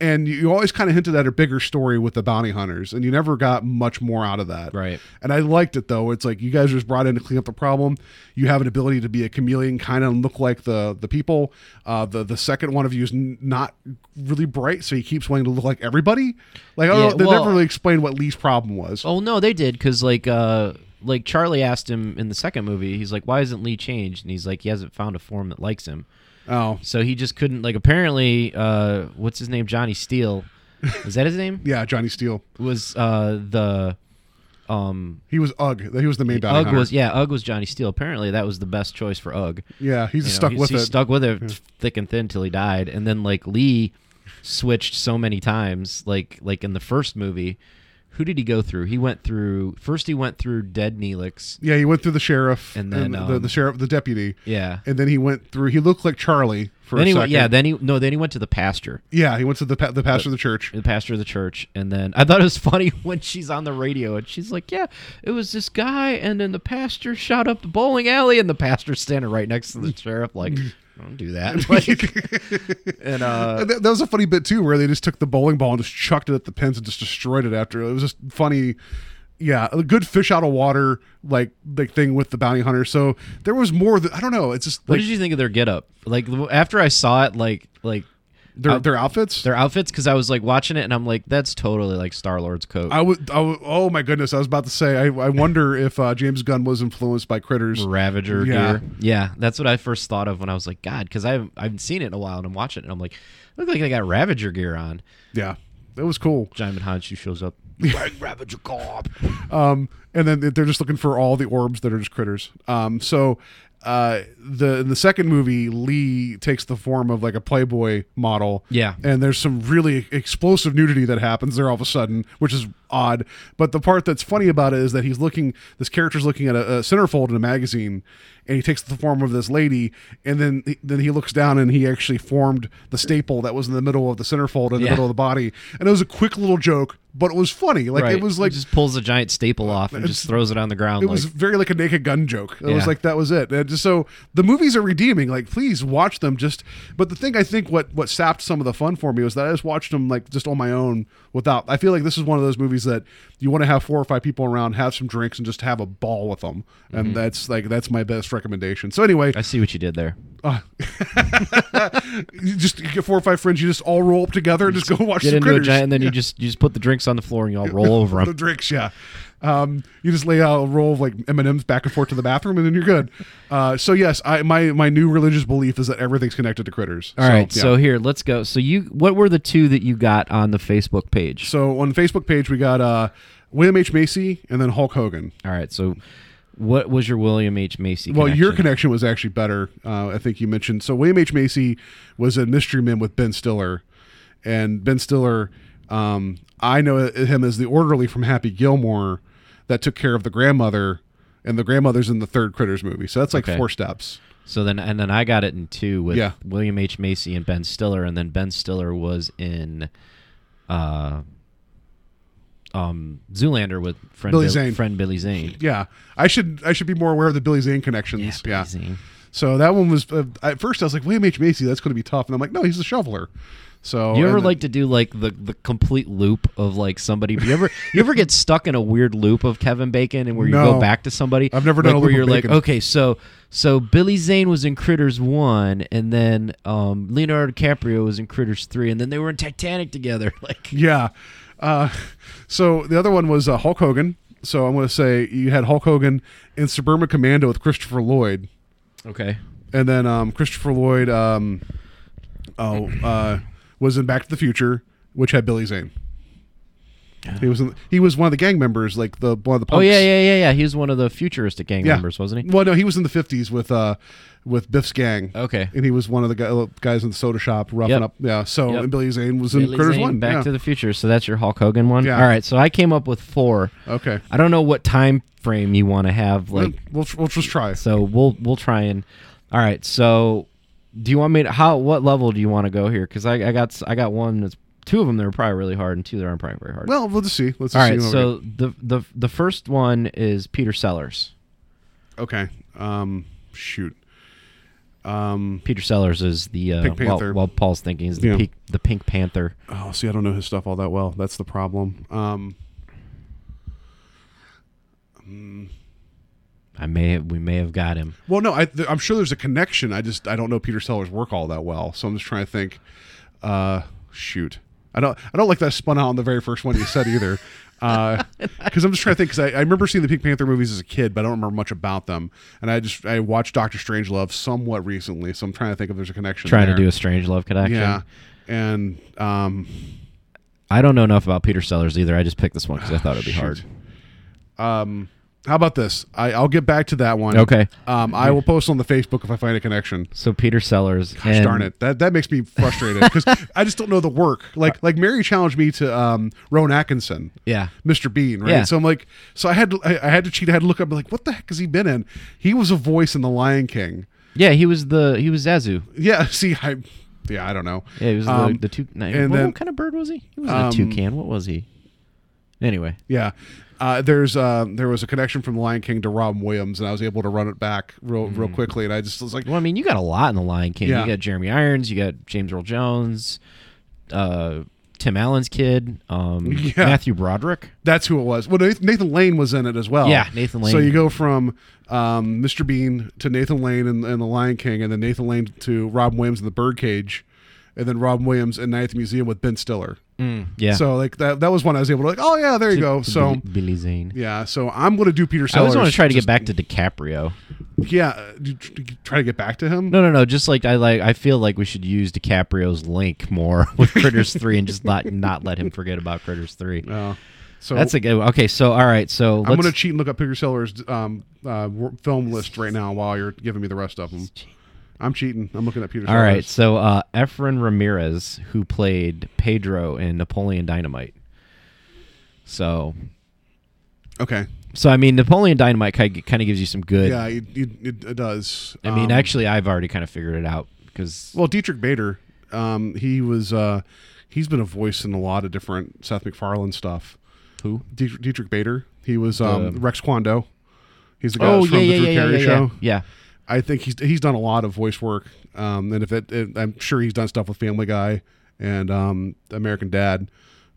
And you, always kind of hinted at a bigger story with the bounty hunters, and you never got much more out of that. Right. And I liked it though. It's like you guys just brought in to clean up the problem. You have an ability to be a chameleon, kind of look like the the people. Uh, the the second one of you is n- not really bright, so he keeps wanting to look like everybody. Like don't Yeah, they well- never really explained what Lee's problem was. oh no they did cuz like uh like Charlie asked him in the second movie he's like why isn't Lee changed and he's like he hasn't found a form that likes him Oh. So he just couldn't like apparently uh what's his name Johnny Steele is that his name Yeah, Johnny Steele. was uh the um He was Ug. He was the main bounty Ug hunter. was yeah Ug was Johnny Steele apparently that was the best choice for Ug Yeah, he's You know, stuck he's- with he it. stuck with it thick and thin till he died and then like Lee switched so many times like like in the first movie who did he go through he went through first he went through Dead Neelix Yeah, he went through the sheriff And then, the, um, the sheriff, the deputy. yeah and then he went through. He looked like Charlie for then a he second. yeah then he no then he went to the pastor yeah, he went to the pa- the pastor of the church. the pastor of the church and then i thought it was funny when she's on the radio and she's like yeah it was this guy and then the pastor shot up the bowling alley and the pastor's standing right next to the sheriff like don't do that like, and uh that, that was a funny bit too, where they just took the bowling ball and just chucked it at the pins and just destroyed it. After it was just funny. Yeah, a good fish out of water like like thing with the bounty hunter. So there was more. That, I don't know. It's just what did you think of their get up like after i saw it like like their their outfits. their outfits because i was like watching it and i'm like that's totally like star lord's coat I would, I would. Oh my goodness! I was about to say. I, I wonder if uh, James Gunn was influenced by Critters. Ravager Yeah. gear. Yeah, that's what I first thought of when I was like, God, because I haven't, I haven't seen it in a while, and I'm watching it, and I'm like, look like they got Ravager gear on. Yeah, it was cool. Simon Hanchu shows up. Ravager Corp. Um, and then they're just looking for all the orbs that are just critters. Um, so uh, the in the second movie, Lee takes the form of like a Playboy model. Yeah. and there's some really explosive nudity that happens there all of a sudden, which is odd. But the part that's funny about it is that he's looking. This character's looking at a, a centerfold in a magazine, and he takes the form of this lady, and then then he looks down and he actually formed the staple that was in the middle of the centerfold in the Yeah. middle of the body, and it was a quick little joke, but it was funny. Like right. it was like He just pulls a giant staple off and just throws it on the ground. it like, was very like a naked gun joke. It was like that was it. And just so the movies are redeeming. Like please watch them. Just but the thing I think what what sapped some of the fun for me was that I just watched them like just on my own without. I feel like this is one of those movies that you want to have four or five people around, have some drinks, and just have a ball with them. And mm-hmm. that's like that's my best recommendation. So anyway, I see what you did there. you just you get four or five friends. You just all roll up together and just go watch Get into a giant, and then you just you just put the drinks on the floor and you all roll over them. the drinks, yeah. Um, you just lay out a roll of like M and M's back and forth to the bathroom, and then you're good. Uh, so yes, I my my new religious belief is that everything's connected to critters. All right, yeah. so here let's go. So you, what were the two that you got on the Facebook page? so on the Facebook page we got uh, William H Macy and then Hulk Hogan. All right, so what was your William H Macy? Well, your connection? connection was actually better. Uh, I think you mentioned so. William H Macy was a mystery man with Ben Stiller, and Ben Stiller, um, I know him as the orderly from Happy Gilmore that took care of the grandmother, and the grandmother's in the third Critters movie. So that's like Okay. four steps. So then, and then I got it in two with Yeah. William H Macy and Ben Stiller, and then Ben Stiller was in, uh, um, Zoolander with friend Billy Bill- Zane. friend Billy Zane. Yeah, I should I should be more aware of the Billy Zane connections. Billy Yeah. Zane. So that one was uh, at first I was like William H Macy, that's going to be tough, and I'm like, no, he's a shoveler. So You ever and- like to do like the, the complete loop of like somebody? You ever you ever get stuck in a weird loop of Kevin Bacon and where you No. go back to somebody? I've never done like where you're like, okay, so so Billy Zane was in Critters one, and then um, Leonardo DiCaprio was in Critters three, and then they were in Titanic together. Like, Yeah. Uh, so the other one was uh, Hulk Hogan. So I'm going to say you had Hulk Hogan in Suburban Commando with Christopher Lloyd, okay, and then um, Christopher Lloyd um, oh uh, was in Back to the Future, which had Billy Zane. He was in, he was one of the gang members, like the one of the punks. oh yeah, yeah, yeah, yeah. He was one of the futuristic gang Yeah. members, wasn't he? Well, no, he was in the fifties with uh with Biff's gang. Okay. and he was one of the guy, guys in the soda shop roughing Yep. up. Yeah, so Yep. and Billy Zane was in Billy Critters Zane, One. Back yeah. to the Future. So that's your Hulk Hogan one. Yeah. All right. So I came up with four. okay, I don't know what time frame you want to have. Like, we'll we'll just try. So we'll we'll try and. All right. So, do you want me to how what level do you want to go here? Because I, I got I got one that's two of them that are probably really hard and two that aren't probably very hard. Well, we'll just see. Let's All see right. So the the the first one is Peter Sellers. okay, um, shoot, um, Peter Sellers is the uh, Pink Panther. while Paul's thinking is the Yeah. pink, the Pink Panther. oh, see, I don't know his stuff all that well. That's the problem. Um, I may have, we may have got him. well, no, I, th- I'm sure there's a connection. I just I don't know Peter Sellers' work all that well, so I'm just trying to think. Uh, shoot, I don't I don't like that I spun out on the very first one you said either. Because I'm just trying to think. Because I, I remember seeing the Pink Panther movies as a kid, but I don't remember much about them. And I just I watched Doctor Strangelove somewhat recently, so I'm trying to think if there's a connection. Trying there. to do a strange love connection. yeah. And um, I don't know enough about Peter Sellers either. I just picked this one because I thought it'd be hard. um, how about this? I, I'll get back to that one. Okay. Um, I will post on the Facebook if I find a connection. So Peter Sellers. Gosh and- darn it, that that makes me frustrated because I just don't know the work. Like like Mary challenged me to um, Rowan Atkinson, Yeah. Mr. Bean, right? Yeah. So I'm like, so I had to I, I had to cheat. I had to look up like, what the heck has he been in? He was a voice in The Lion King. Yeah, he was the he was Zazu. Yeah. See, I yeah, I don't know. Yeah, he was Um, the the two. No, and what, then- what kind of bird was he? He was Um, a toucan. What was he? Anyway, Yeah. Uh, there's uh, there was a connection from The Lion King to Robin Williams, and I was able to run it back real real quickly. And I just was like, well, I mean, you got a lot in the Lion King. Yeah. You got Jeremy Irons. You got James Earl Jones. Uh, Tim Allen's kid. Um, Yeah. Matthew Broderick. That's who it was. Well, Nathan, Nathan Lane was in it as well. Yeah, Nathan Lane. So you go from um, Mr. Bean to Nathan Lane and, and The Lion King, and then Nathan Lane to Robin Williams in The Birdcage, and then Robin Williams in the Museum with Ben Stiller. Yeah. So like that that was one I was able to like. Oh yeah, there you go. So Billy, Billy Zane. yeah, so I'm gonna do Peter Sellers. I always want to try to get back to DiCaprio. Yeah, uh, you tr- you try to get back to him. No, no, no. Just like I like, I feel like we should use DiCaprio's link more with Critters Three, and just not not let him forget about Critters Three. Uh, so That's a good. one. Okay, so all right, so I'm gonna cheat and look up Peter Sellers' um, uh, film list right now while you're giving me the rest of them. I'm cheating. I'm looking at Peter. All Sellers. right, so uh, Efren Ramirez, who played Pedro in Napoleon Dynamite. So, Okay. so I mean, Napoleon Dynamite kind of gives you some good. Yeah, it, it, it, does. I mean, Um, actually, I've already kind of figured it out because well, Diedrich Bader, um, he was uh, he's been a voice in a lot of different Seth MacFarlane stuff. who? Dietrich, Diedrich Bader, he was um, Rex Kwon Do. He's the guy Oh from yeah, the yeah, Drew yeah, Carey yeah, show. yeah. I think he's he's done a lot of voice work, um, and if it, it, I'm sure he's done stuff with Family Guy and um, American Dad,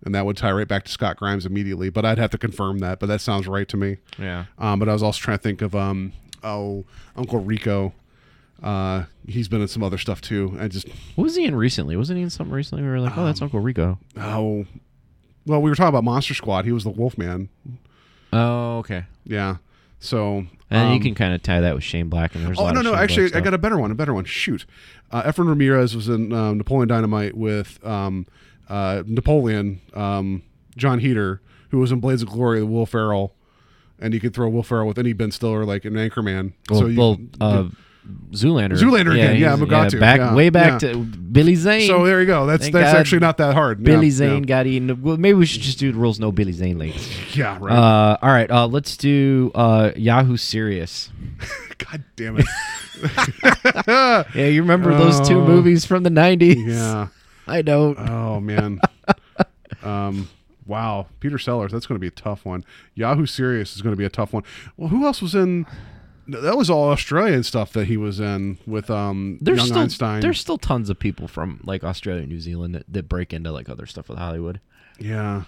and that would tie right back to Scott Grimes immediately. But I'd have to confirm that. But that sounds right to me. Yeah. Um, but I was also trying to think of um, oh Uncle Rico. Uh, he's been in some other stuff too. I just What was he in recently? Wasn't he in something recently? We were like, oh, Um, that's Uncle Rico. oh, well, we were talking about Monster Squad. He was the Wolfman. Oh, okay. Yeah. So And you um, can kind of tie that with Shane Black. And there's a Oh no no! Shane Actually, I got a better one. A better one. Shoot, uh, Efren Ramirez was in um, Napoleon Dynamite with um, uh, Napoleon, um, Jon Heder, who was in Blades of Glory, with Will Ferrell, and you could throw Will Ferrell with any Ben Stiller, like an Anchorman. Well, so you, well uh, Zoolander. Zoolander again, yeah, Mugatu, back yeah, way back yeah. to Billy Zane. so there you go. That's Thank that's God actually not that hard. Billy Yeah, Zane yeah. got eaten. Well, maybe we should just do the rules. No Billy Zane links. Yeah, right. Uh, all right. Uh, let's do uh, Yahoo Serious. God damn it. Yeah, you remember those two movies from the '90s? yeah. I don't. Oh man. um. Wow, Peter Sellers. That's going to be a tough one. Yahoo Serious is going to be a tough one. Well, who else was in? That was all Australian stuff that he was in with um there's Young still Einstein. there's still tons of people from like Australia, and New Zealand that, that break into like other stuff with Hollywood. Yeah.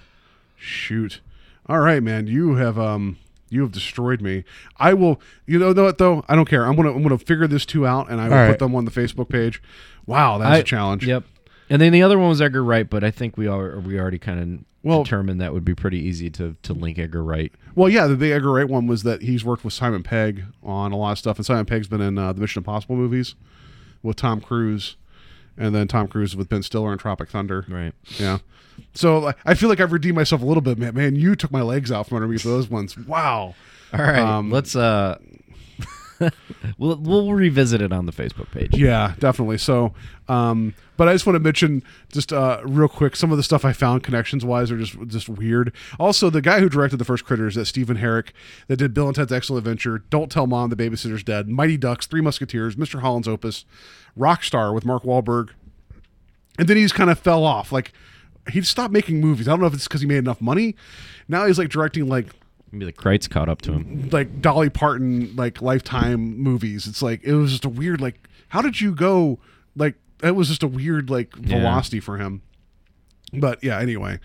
Shoot. All right, man. You have um you have destroyed me. I will you know what though? I don't care. I'm gonna I'm gonna figure this two out and I will All put right. them on the Facebook page. Wow, that's I- a challenge. Yep. And then the other one was Edgar Wright, but I think we are we already kind of Well- determined that would be pretty easy to to link Edgar Wright. Well, yeah, the, Edgar Wright one was that he's worked with Simon Pegg on a lot of stuff, and Simon Pegg's been in uh, the Mission Impossible movies with Tom Cruise, and then Tom Cruise with Ben Stiller in Tropic Thunder. Right. Yeah. So like, I feel like I've redeemed myself a little bit, man. Man, you took my legs out from underneath those ones. Wow. All right. Um, let's uh we'll we'll revisit it on the Facebook page. Yeah, definitely. So, um, but I just want to mention just uh, real quick some of the stuff I found connections wise are just just weird. Also, the guy who directed the first Critters, that Stephen Herek, that did Bill and Ted's Excellent Adventure, Don't Tell Mom the Babysitter's Dead, Mighty Ducks, Three Musketeers, Mr. Holland's Opus, Rockstar with Mark Wahlberg, and then he just kind of fell off. Like he stopped making movies. I don't know if it's because he made enough money. Now he's like directing like Maybe the Krites caught up to him. like Dolly Parton like lifetime movies. It's like it was just a weird like how did you go like it was just a weird like Yeah. velocity for him. But yeah, anyway.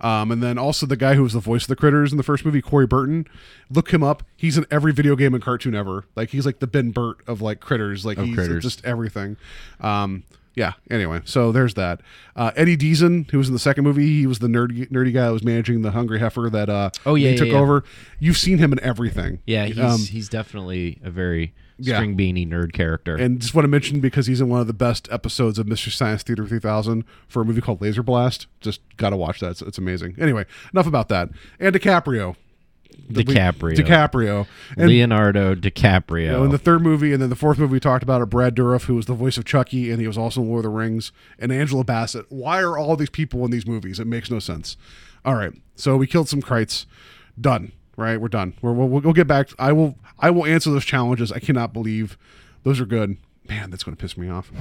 Um, and then also the guy who was the voice of the critters in the first movie, Corey Burton. Look him up. He's in every video game and cartoon ever. Like he's like the Ben Burtt of like critters. Like Of he's Critters. just everything. Um, Yeah. Anyway, so there's that. Uh, Eddie Deezen, who was in the second movie, he was the nerdy nerdy guy who was managing the hungry heifer that uh, Oh, yeah, he yeah, took yeah. over. You've seen him in everything. Yeah, he's Um, he's definitely a very Yeah. string beanie nerd character. and just want to mention because he's in one of the best episodes of Mystery Science Theater 3000 for a movie called Laser Blast. Just got to watch that. It's, it's amazing. Anyway, enough about that. And DiCaprio. The- DiCaprio. DiCaprio. And Leonardo DiCaprio. you know, in the third movie, and then the fourth movie we talked about, are Brad Dourif, who was the voice of Chucky, and he was also in Lord of the Rings, and Angela Bassett. Why are all these people in these movies? It makes no sense. All right, so we killed some krites. Done. Right, we're done. We're, we'll, we'll get back. I will. I will answer those challenges. I cannot believe those are good. Man, that's going to piss me off.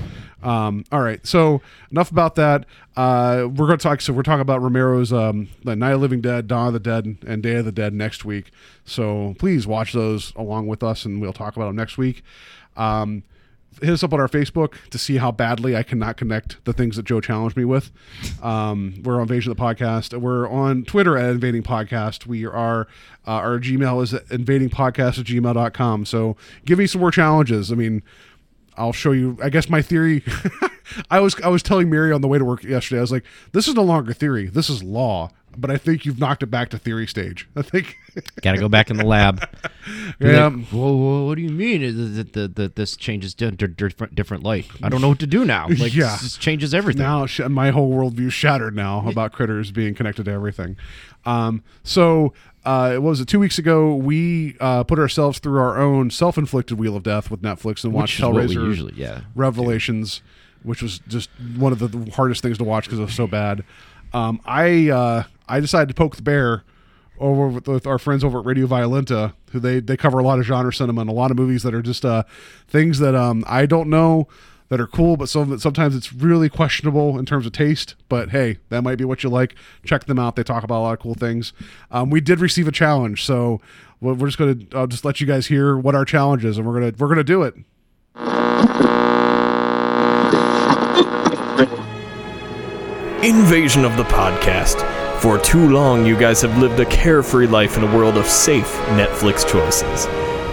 Um, all right, so enough about that. Uh, we're going to talk. So we're talking about Romero's um, the Night of the Living Dead, Dawn of the Dead, and Day of the Dead next week. So please watch those along with us, and we'll talk about them next week. Um, hit us up on our Facebook to see how badly I cannot connect the things that Joe challenged me with. Um, we're on Invasion of the Podcast. We're on Twitter at Invading Podcast. We are, uh, our Gmail is invadingpodcast at gmail.com. So give me some more challenges. I mean, I'll show you. I guess my theory. I was I was telling Mary on the way to work yesterday. I was like, "This is no longer theory. This is law." But I think you've knocked it back to theory stage. I think. Got to go back in the lab. Be Yeah. like, whoa, whoa, what do you mean? That the, the, this changes di- di- different different light. I don't know what to do now. Like, Yeah. this changes everything. now sh- my whole worldview shattered now about critters being connected to everything. Um, so uh, what was it? Two weeks ago, we uh, put ourselves through our own self-inflicted wheel of death with Netflix and watched Hellraiser usually- yeah, Revelations, which was just one of the hardest things to watch because it was so bad. Um, I uh, I decided to poke the bear over with, with our friends over at Radio Violenta, who they they cover a lot of genre cinema and a lot of movies that are just uh, things that um, I don't know that are cool, but some sometimes it's really questionable in terms of taste. But hey, that might be what you like. Check them out; they talk about a lot of cool things. Um, we did receive a challenge, so we're just gonna I'll just let you guys hear what our challenge is, and we're gonna we're gonna do it. Invasion of the podcast. For too long, you guys have lived a carefree life in a world of safe Netflix choices.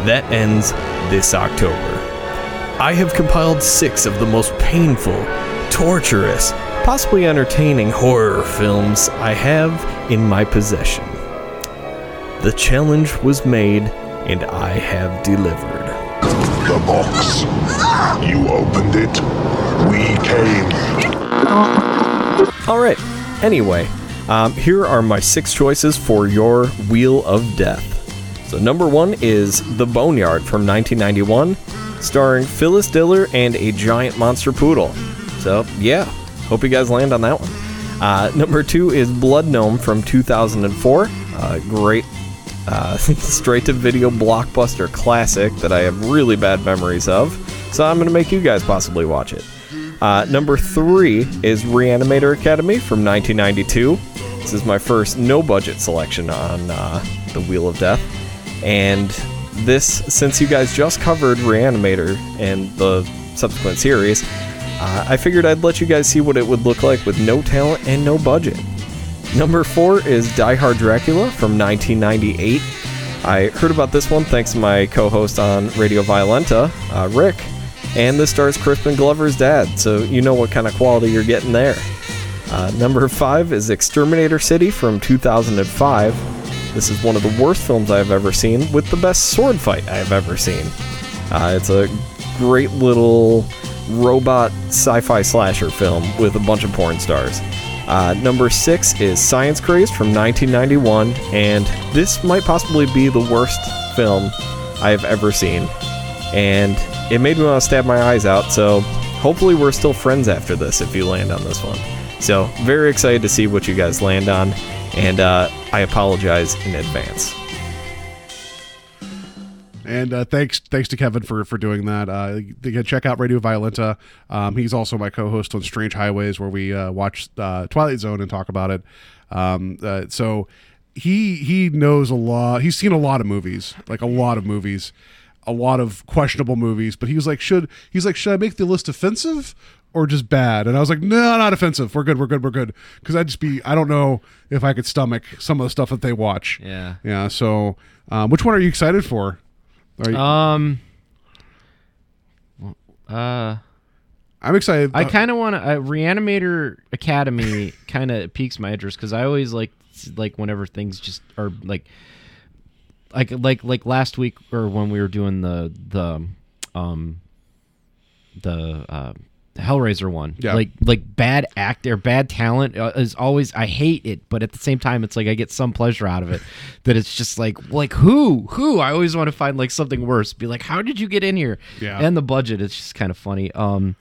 That ends this October. I have compiled six of the most painful, torturous, possibly entertaining horror films I have in my possession. The challenge was made, and I have delivered. The box. You opened it. We came. All right. Anyway, um, here are my six choices for your Wheel of Death. So number one is The Boneyard from 1991, starring Phyllis Diller and a giant monster poodle. So yeah, hope you guys land on that one. Uh, number two is Blood Gnome from 2004, uh, great uh, straight to video blockbuster classic that I have really bad memories of. So I'm going to make you guys possibly watch it. Uh, number three is Reanimator Academy from 1992. This is my first no budget selection on uh, the Wheel of Death. And this, since you guys just covered Reanimator and the subsequent series, uh, I figured I'd let you guys see what it would look like with no talent and no budget. Number four is Die Hard Dracula from 1998. I heard about this one thanks to my co host on Radio Violenta, uh, Rick. And this stars Crispin Glover's dad, so you know what kind of quality you're getting there. Uh, number five is Exterminator City from 2005. This is one of the worst films I've ever seen, with the best sword fight I've ever seen. Uh, it's a great little robot sci fi slasher film with a bunch of porn stars. Uh, number six is Science Craze from 1991, and this might possibly be the worst film I have ever seen. And it made me want to stab my eyes out, so hopefully we're still friends after this if you land on this one. So, very excited to see what you guys land on, and uh, I apologize in advance. And uh, thanks, thanks to Kevin for for doing that. Uh, you can check out Radio Violenta. Um, he's also my co-host on Strange Highways, where we uh, watch uh, Twilight Zone and talk about it. Um, uh, so he he knows a lot. He's seen a lot of movies, like a lot of movies, a lot of questionable movies. But he was like, should he's like, should I make the list offensive or just bad? And I was like, no, not offensive. We're good. We're good. We're good. Because I'd just be, I don't know if I could stomach some of the stuff that they watch. Yeah. Yeah. So, um, which one are you excited for? Are you, Um. Uh. I'm excited. I Uh, kind of want to. Uh, Reanimator Academy kind of piques my interest because I always like like whenever things just are like like like like last week or when we were doing the the um the uh the Hellraiser one. Yeah. Like like bad act or bad talent uh, is always I hate it, but at the same time it's like I get some pleasure out of it. that it's just like like who who I always want to find like something worse. Be like how did you get in here? Yeah. And the budget it's just kind of funny. Um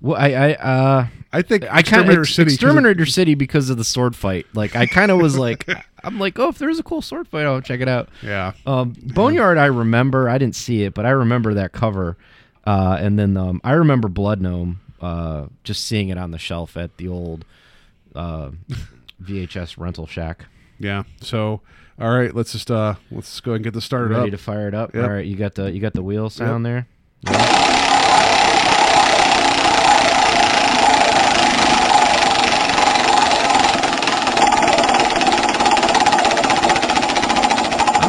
well, I I uh I think I kind of Exterminator City it- City because of the sword fight. Like I kind of was like I'm like oh if there's a cool sword fight I'll check it out. Yeah. Um, Boneyard, I remember. I didn't see it, but I remember that cover. Uh, and then um, I remember Blood Gnome. Uh, just seeing it on the shelf at the old uh, VHS rental shack. Yeah. So, all right, let's just uh let's go ahead and get this started Ready up. to fire it up. Yep. All right, you got the you got the wheel sound there. I'm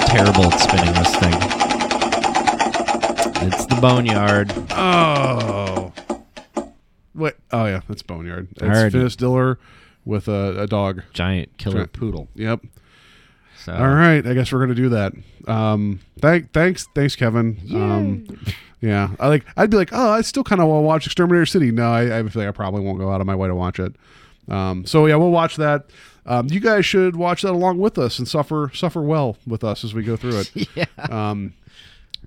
terrible at spinning this thing. It's the Boneyard. Oh. What? Oh yeah, that's Boneyard. It's Alrighty. Phyllis Diller with a, a dog. Giant killer Giant- poodle. Yep. So All right, I guess we're gonna do that. Um, thank, thanks, thanks, Kevin. Um, yeah, I like. I'd be like, oh, I still kind of want to watch Exterminator City. No, I, I feel like I probably won't go out of my way to watch it. Um, so yeah, we'll watch that. Um, you guys should watch that along with us and suffer suffer well with us as we go through it. yeah. um,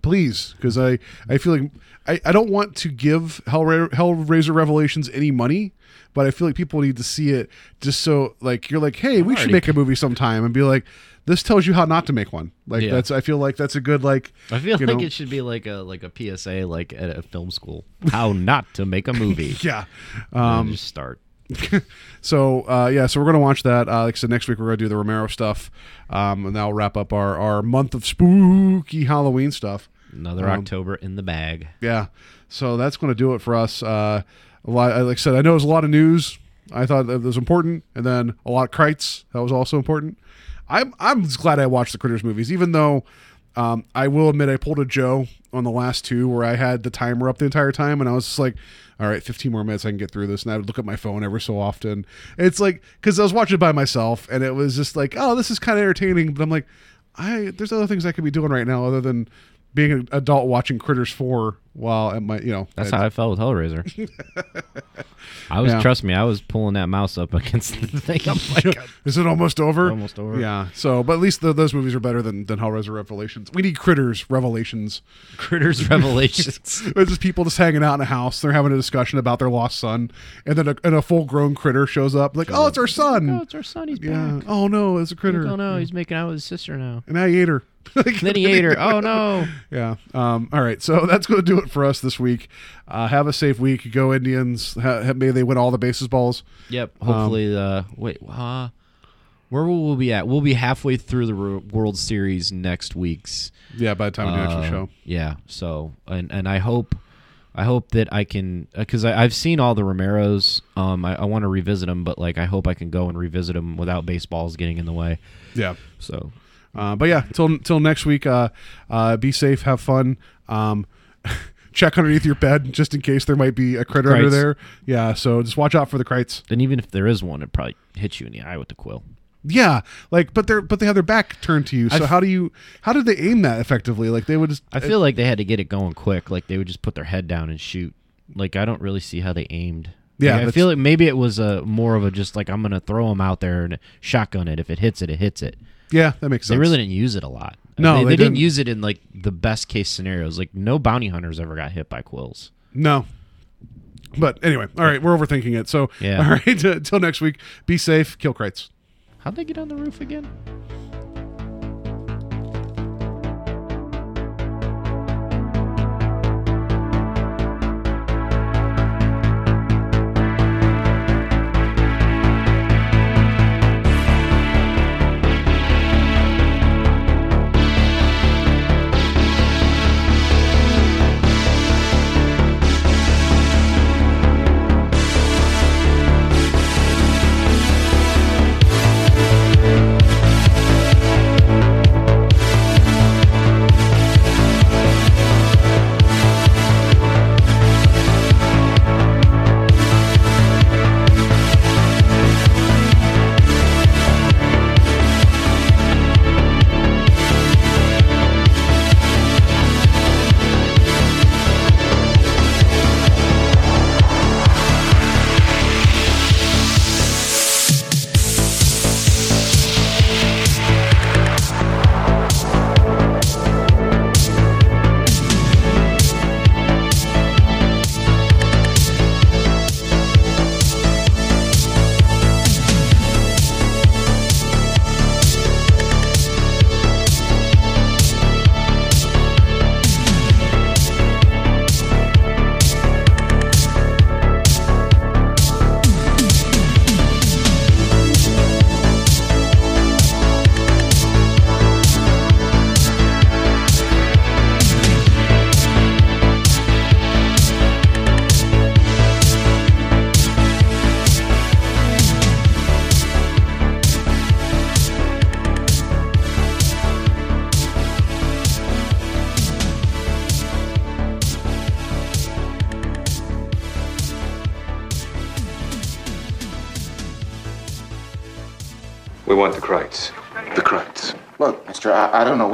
please, because I I feel like I, I don't want to give Hellra- Hellraiser Revelations any money, but I feel like people need to see it just so like you're like, hey, we should make a movie sometime, and be like, this tells you how not to make one. Like Yeah. that's I feel like that's a good like. I feel like know- it should be like a like a PSA like at a film school. How not to make a movie. Yeah. Um, just start. so uh, yeah, so we're gonna watch that. Uh, like I said, next week we're gonna do the Romero stuff, um, and that'll wrap up our our month of spooky Halloween stuff. Another Um, October in the bag. Yeah. So that's going to do it for us. Uh, a lot, like I said, I know there's a lot of news. I thought that was important, and then a lot of Krites. That was also important. I'm I'm just glad I watched the Critters movies, even though um, I will admit I pulled a Joe on the last two where I had the timer up the entire time, and I was just like, all right, 15 more minutes, I can get through this. And I would look at my phone every so often. It's like because I was watching it by myself, and it was just like, oh, this is kind of entertaining, but I'm like, I there's other things I could be doing right now other than being an adult watching Critters 4 while at my, you know. That's how I felt with Hellraiser. I was Yeah. trust me, I was pulling that mouse up against the thing. I'm like, Is it almost over? Almost over. Yeah. So, but at least those movies are better than than Hellraiser Revelations. We need Critters Revelations. Critters Revelations. It's just people just hanging out in a house. They're having a discussion about their lost son, and then a, and a full grown critter shows up. Like, oh, it's our son. oh, it's our son. He's yeah. back. Oh no, it's a critter. Oh no, he's making out with his sister now. And I ate her. then he ate her. Oh no. Yeah. Um, all right. So that's going to do it for us this week. Uh, have a safe week. Go Indians. Ha- may they win all the bases balls. Yep. Um, Hopefully, uh, wait. Uh, where will we be at? We'll be halfway through the World Series next week's. Yeah. By the time we do uh, actual show. Yeah. So, and and I hope, I hope that I can, because I I've seen all the Romeros. Um, I, I want to revisit them, but like I hope I can go and revisit them without baseballs getting in the way. Yeah. So Uh, but yeah, till till next week. Uh, uh, be safe. Have fun. Um, check underneath your bed just in case there might be a critter under there. Yeah. So just watch out for the krites. then, even if there is one, it probably hits you in the eye with the quill. Yeah. Like, but they're but they have their back turned to you. So how do you how did they aim that effectively? Like they would just. I feel like they had to get it going quick. Like they would just put their head down and shoot. Like I don't really see how they aimed. Yeah, Like, I feel like maybe it was a more of a just like I'm gonna throw them out there and shotgun it. If it hits it, it hits it. Yeah, that makes sense. They really didn't use it a lot. No, they, they they didn't use it in like the best case scenarios. Like no bounty hunters ever got hit by quills. No. But anyway, all right, we're overthinking it. So, Yeah. all right, until next week, be safe, kill krites. How'd they get on the roof again?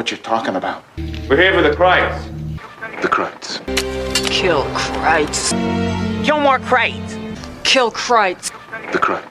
What you're talking about. We're here for the Krites. The Krites. Kill Krites. Kill more Krites. Kill Krites. The Krites.